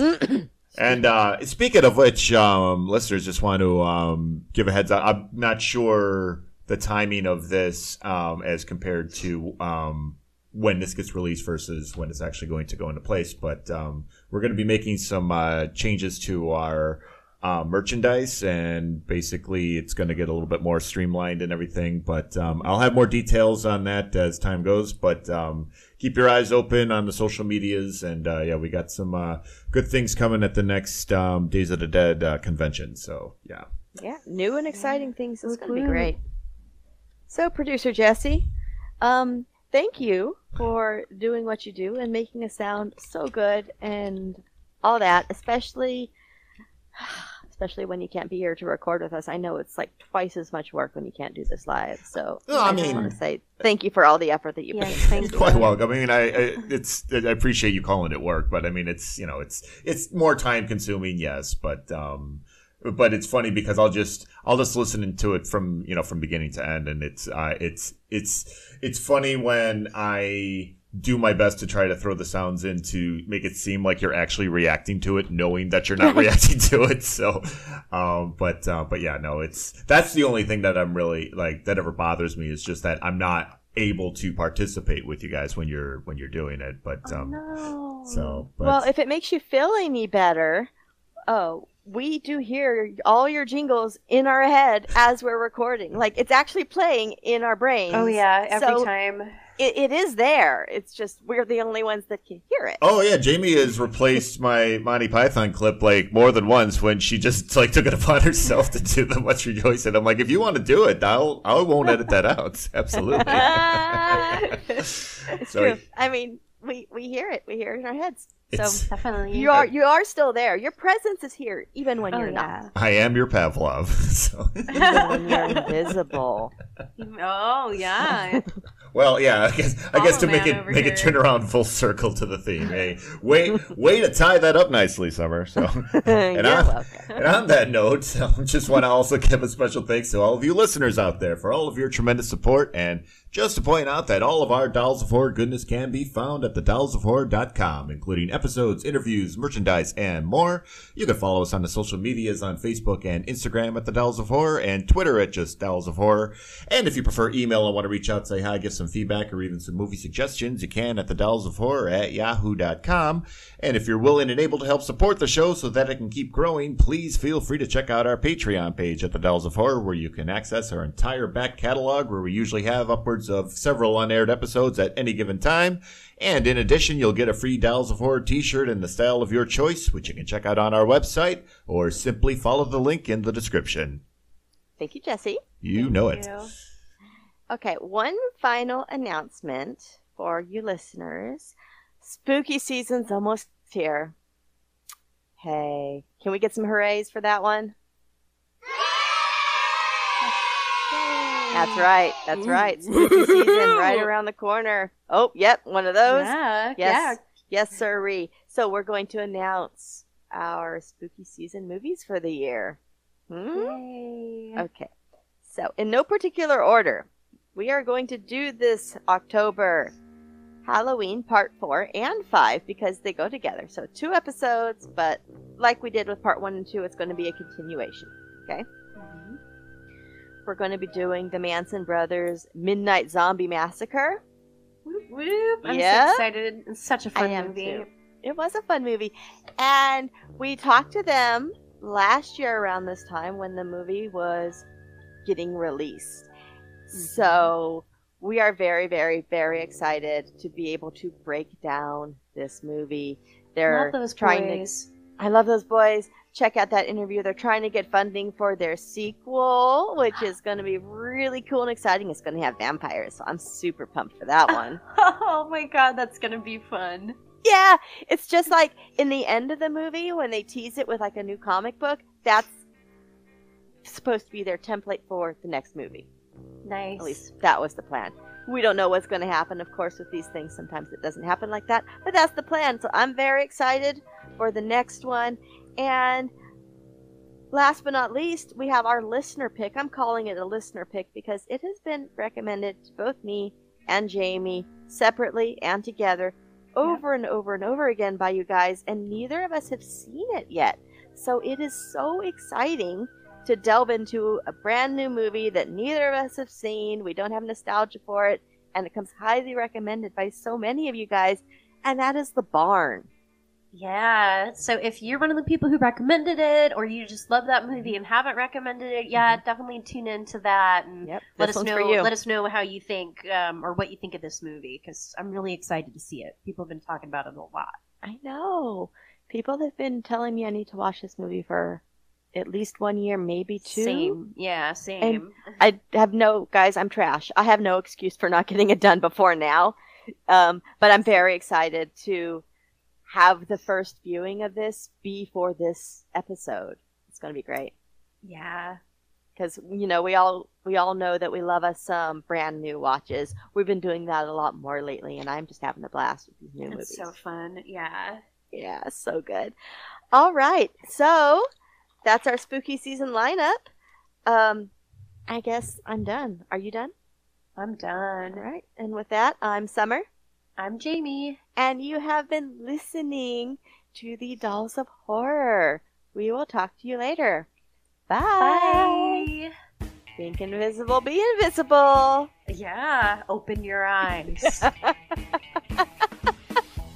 and uh, speaking of which, um, listeners, just want to um, give a heads up. I'm not sure the timing of this um, as compared to um, when this gets released versus when it's actually going to go into place, but um, we're going to be making some uh, changes to our uh, merchandise, and basically it's going to get a little bit more streamlined and everything. But um, I'll have more details on that as time goes. But um, keep your eyes open on the social medias, and uh, yeah, we got some uh, good things coming at the next um, Days of the Dead uh, convention. So yeah,
Yeah, new and exciting things. It's going to be great. So, producer Jesse, um, thank you for doing what you do and making us sound so good and all that, especially especially when you can't be here to record with us. I know it's like twice as much work when you can't do this live. So
No, I
just
mean-
want to say thank you for all the effort that you put. in.
You're quite welcome. I mean, I, I it's I appreciate you calling it work, but I mean, it's you know, it's it's more time consuming, yes, but um, but it's funny because I'll just I'll just listen to it from you know from beginning to end, and it's uh, it's it's it's funny when I do my best to try to throw the sounds in to make it seem like you're actually reacting to it, knowing that you're not reacting to it. So, um, but uh, but yeah, no, it's that's the only thing that I'm really like that ever bothers me is just that I'm not able to participate with you guys when you're when you're doing it. But um, so but
Well, if it makes you feel any better, oh, we do hear all your jingles in our head as we're recording. Like it's actually playing in our brains.
Oh, yeah, every
So
time.
It, it is there. It's just we're the only ones that can hear it.
Oh yeah, Jamie has replaced my Monty Python clip like more than once when she just like took it upon herself to do the much rejoice. And I'm like, if you want to do it, I'll I won't edit that out. Absolutely.
it's
So-
true. I mean, we we hear it. We hear it in our heads.
It's-
so
definitely,
you are you are still there. Your presence is here, even when
Oh,
you're
yeah.
I am your Pavlov. So.
Even when you're invisible.
Oh yeah.
Well, yeah, I guess I guess to make it make
here.
it turn around full circle to the theme. Hey, way way to tie that up nicely, Summer. So, and on, and on that note, I just want to also give a special thanks to all of you listeners out there for all of your tremendous support. And just to point out that all of our Dolls of Horror goodness can be found at thedollsofhorror.com, including episodes, interviews, merchandise, and more. You can follow us on the social medias on Facebook and Instagram at the Dolls of Horror and Twitter at just Dolls of Horror. And if you prefer email and want to reach out, say hi, give some feedback, or even some movie suggestions, you can at the Dolls of Horror at yahoo.com. And if you're willing and able to help support the show so that it can keep growing, please feel free to check out our Patreon page at the Dolls of Horror, where you can access our entire back catalog, where we usually have upwards of several unaired episodes at any given time. And in addition, you'll get a free Dolls of Horror t-shirt in the style of your choice, which you can check out on our website, or simply follow the link in the description.
Thank you, Jesse.
You know it.
Okay, one final announcement for you listeners. Spooky season's almost here. Hey, can we get some hoorays for that one? That's right. That's right. Spooky season right around the corner. Oh, yep, one of those.
Yeah,
yes, yes, sirree. So we're going to announce our spooky season movies for the year. Hmm? Okay. So, in no particular order, we are going to do this October Halloween Part 4 and 5 because they go together. So, two episodes, but like we did with Part 1 and 2, it's going to be a continuation. Okay? We're going to be doing the Manson Brothers Midnight Zombie Massacre.
Whoop, whoop. I'm
Yeah.
so excited. It's such a fun movie.
too. It was a fun movie. And we talked to them last year around this time when the movie was getting released. Mm-hmm. So we are very, very, very excited to be able to break down this movie. They're
Love those
trying
boys.
to I love those boys. Check out that interview. They're trying to get funding for their sequel, which is going to be really cool and exciting. It's going to have vampires, so I'm super pumped for that one.
oh my god, that's gonna be fun.
Yeah, it's just like in the end of the movie when they tease it with like a new comic book. That's supposed to be their template for the next movie.
Nice.
At least that was the plan. We don't know what's going to happen, of course, with these things. Sometimes it doesn't happen like that, but that's the plan. So I'm very excited for the next one. And last but not least, we have our listener pick. I'm calling it a listener pick because it has been recommended to both me and Jamie separately and together over and over and over again by you guys, and neither of us have seen it yet. So it is so exciting to delve into a brand new movie that neither of us have seen. We don't have nostalgia for it, and it comes highly recommended by so many of you guys, and that is The Barn.
Yeah. So if you're one of the people who recommended it, or you just love that movie and haven't recommended it yet, definitely tune into that and let
Mm-hmm. this
us know. Let us know how you think um, or what you think of this movie because I'm really excited to see it. People have been talking about it a lot.
I know. People have been telling me I need to watch this movie for at least one year, maybe two.
Same. Yeah. Same.
And I have no, guys, I'm trash. I have no excuse for not getting it done before now. Um, but I'm very excited to have the first viewing of this be for this episode. It's It's gonna be great.
Yeah.
Because you know we all we all know that we love us some brand new watches. We've been doing that a lot more lately, and I'm just having a blast with these new
It's
movies.
so fun. Yeah.
Yeah, so good. All right, so that's our spooky season lineup. Um, I guess I'm done. Are you done?
I'm done.
All right, and with that, I'm Summer.
I'm Jamie.
And you have been listening to the Dolls of Horror. We will talk to you later. Bye.
Bye.
Think invisible, be invisible.
Yeah. Open your eyes.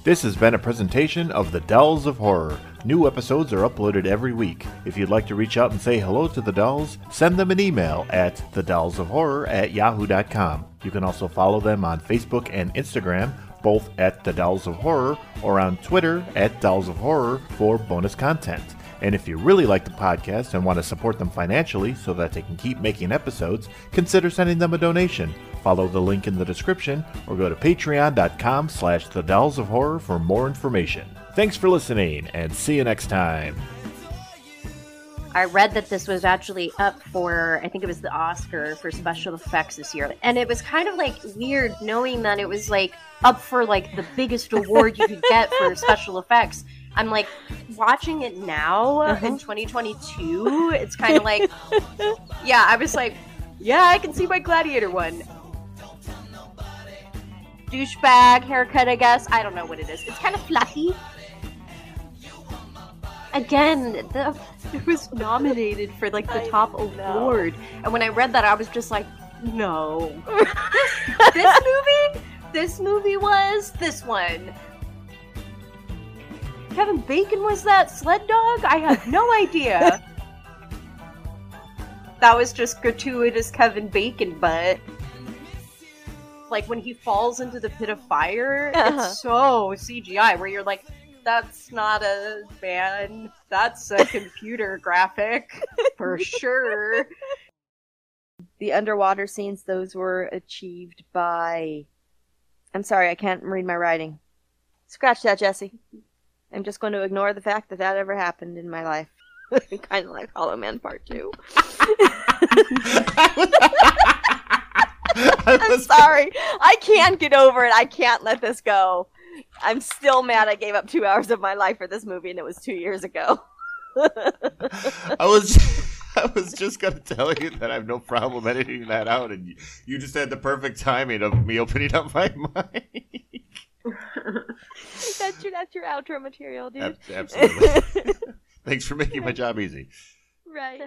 This has been a presentation of The Dolls of Horror. New episodes are uploaded every week. If you'd like to reach out and say hello to the dolls, send them an email at thedollsofhorror at yahoo.com. You can also follow them on Facebook and Instagram, both at The Dolls of Horror, or on Twitter at Dolls of Horror for bonus content. And if you really like the podcast and want to support them financially so that they can keep making episodes, consider sending them a donation. Follow the link in the description or go to patreon.com slash the dolls of horror for more information. Thanks for listening and see you next time.
I read that this was actually up for, I think it was the Oscar for special effects this year. And it was kind of like weird knowing that it was like up for like the biggest award you could get for special effects. I'm like watching it now uh-huh. in 2022. It's kind of like, yeah, I was like, yeah, I can see my Gladiator one. Douchebag haircut, I guess. I don't know what it is. It's kind of fluffy. Again, the, it was nominated for like the top award, and when I read that, I was just like, no. this, this movie, this movie was this one. Kevin Bacon was that sled dog? I have no idea. that was just gratuitous Kevin Bacon butt Like when he falls into the pit of fire,
Uh-huh.
it's so CGI where you're like, that's not a man, that's a computer graphic for sure.
The underwater scenes, those were achieved by. I'm sorry, I can't read my writing. Scratch that, Jesse. I'm just going to ignore the fact that that ever happened in my life. kind of like Hollow Man Part 2. I'm sorry. I can't get over it. I can't let this go. I'm still mad I gave up two hours of my life for this movie and it was two years ago.
I was I was just gonna tell you that I have no problem editing that out, and you, you just had the perfect timing of me opening up my mic.
that's your that's your outro material, dude.
Ab- Absolutely. Thanks for making my job easy.
right.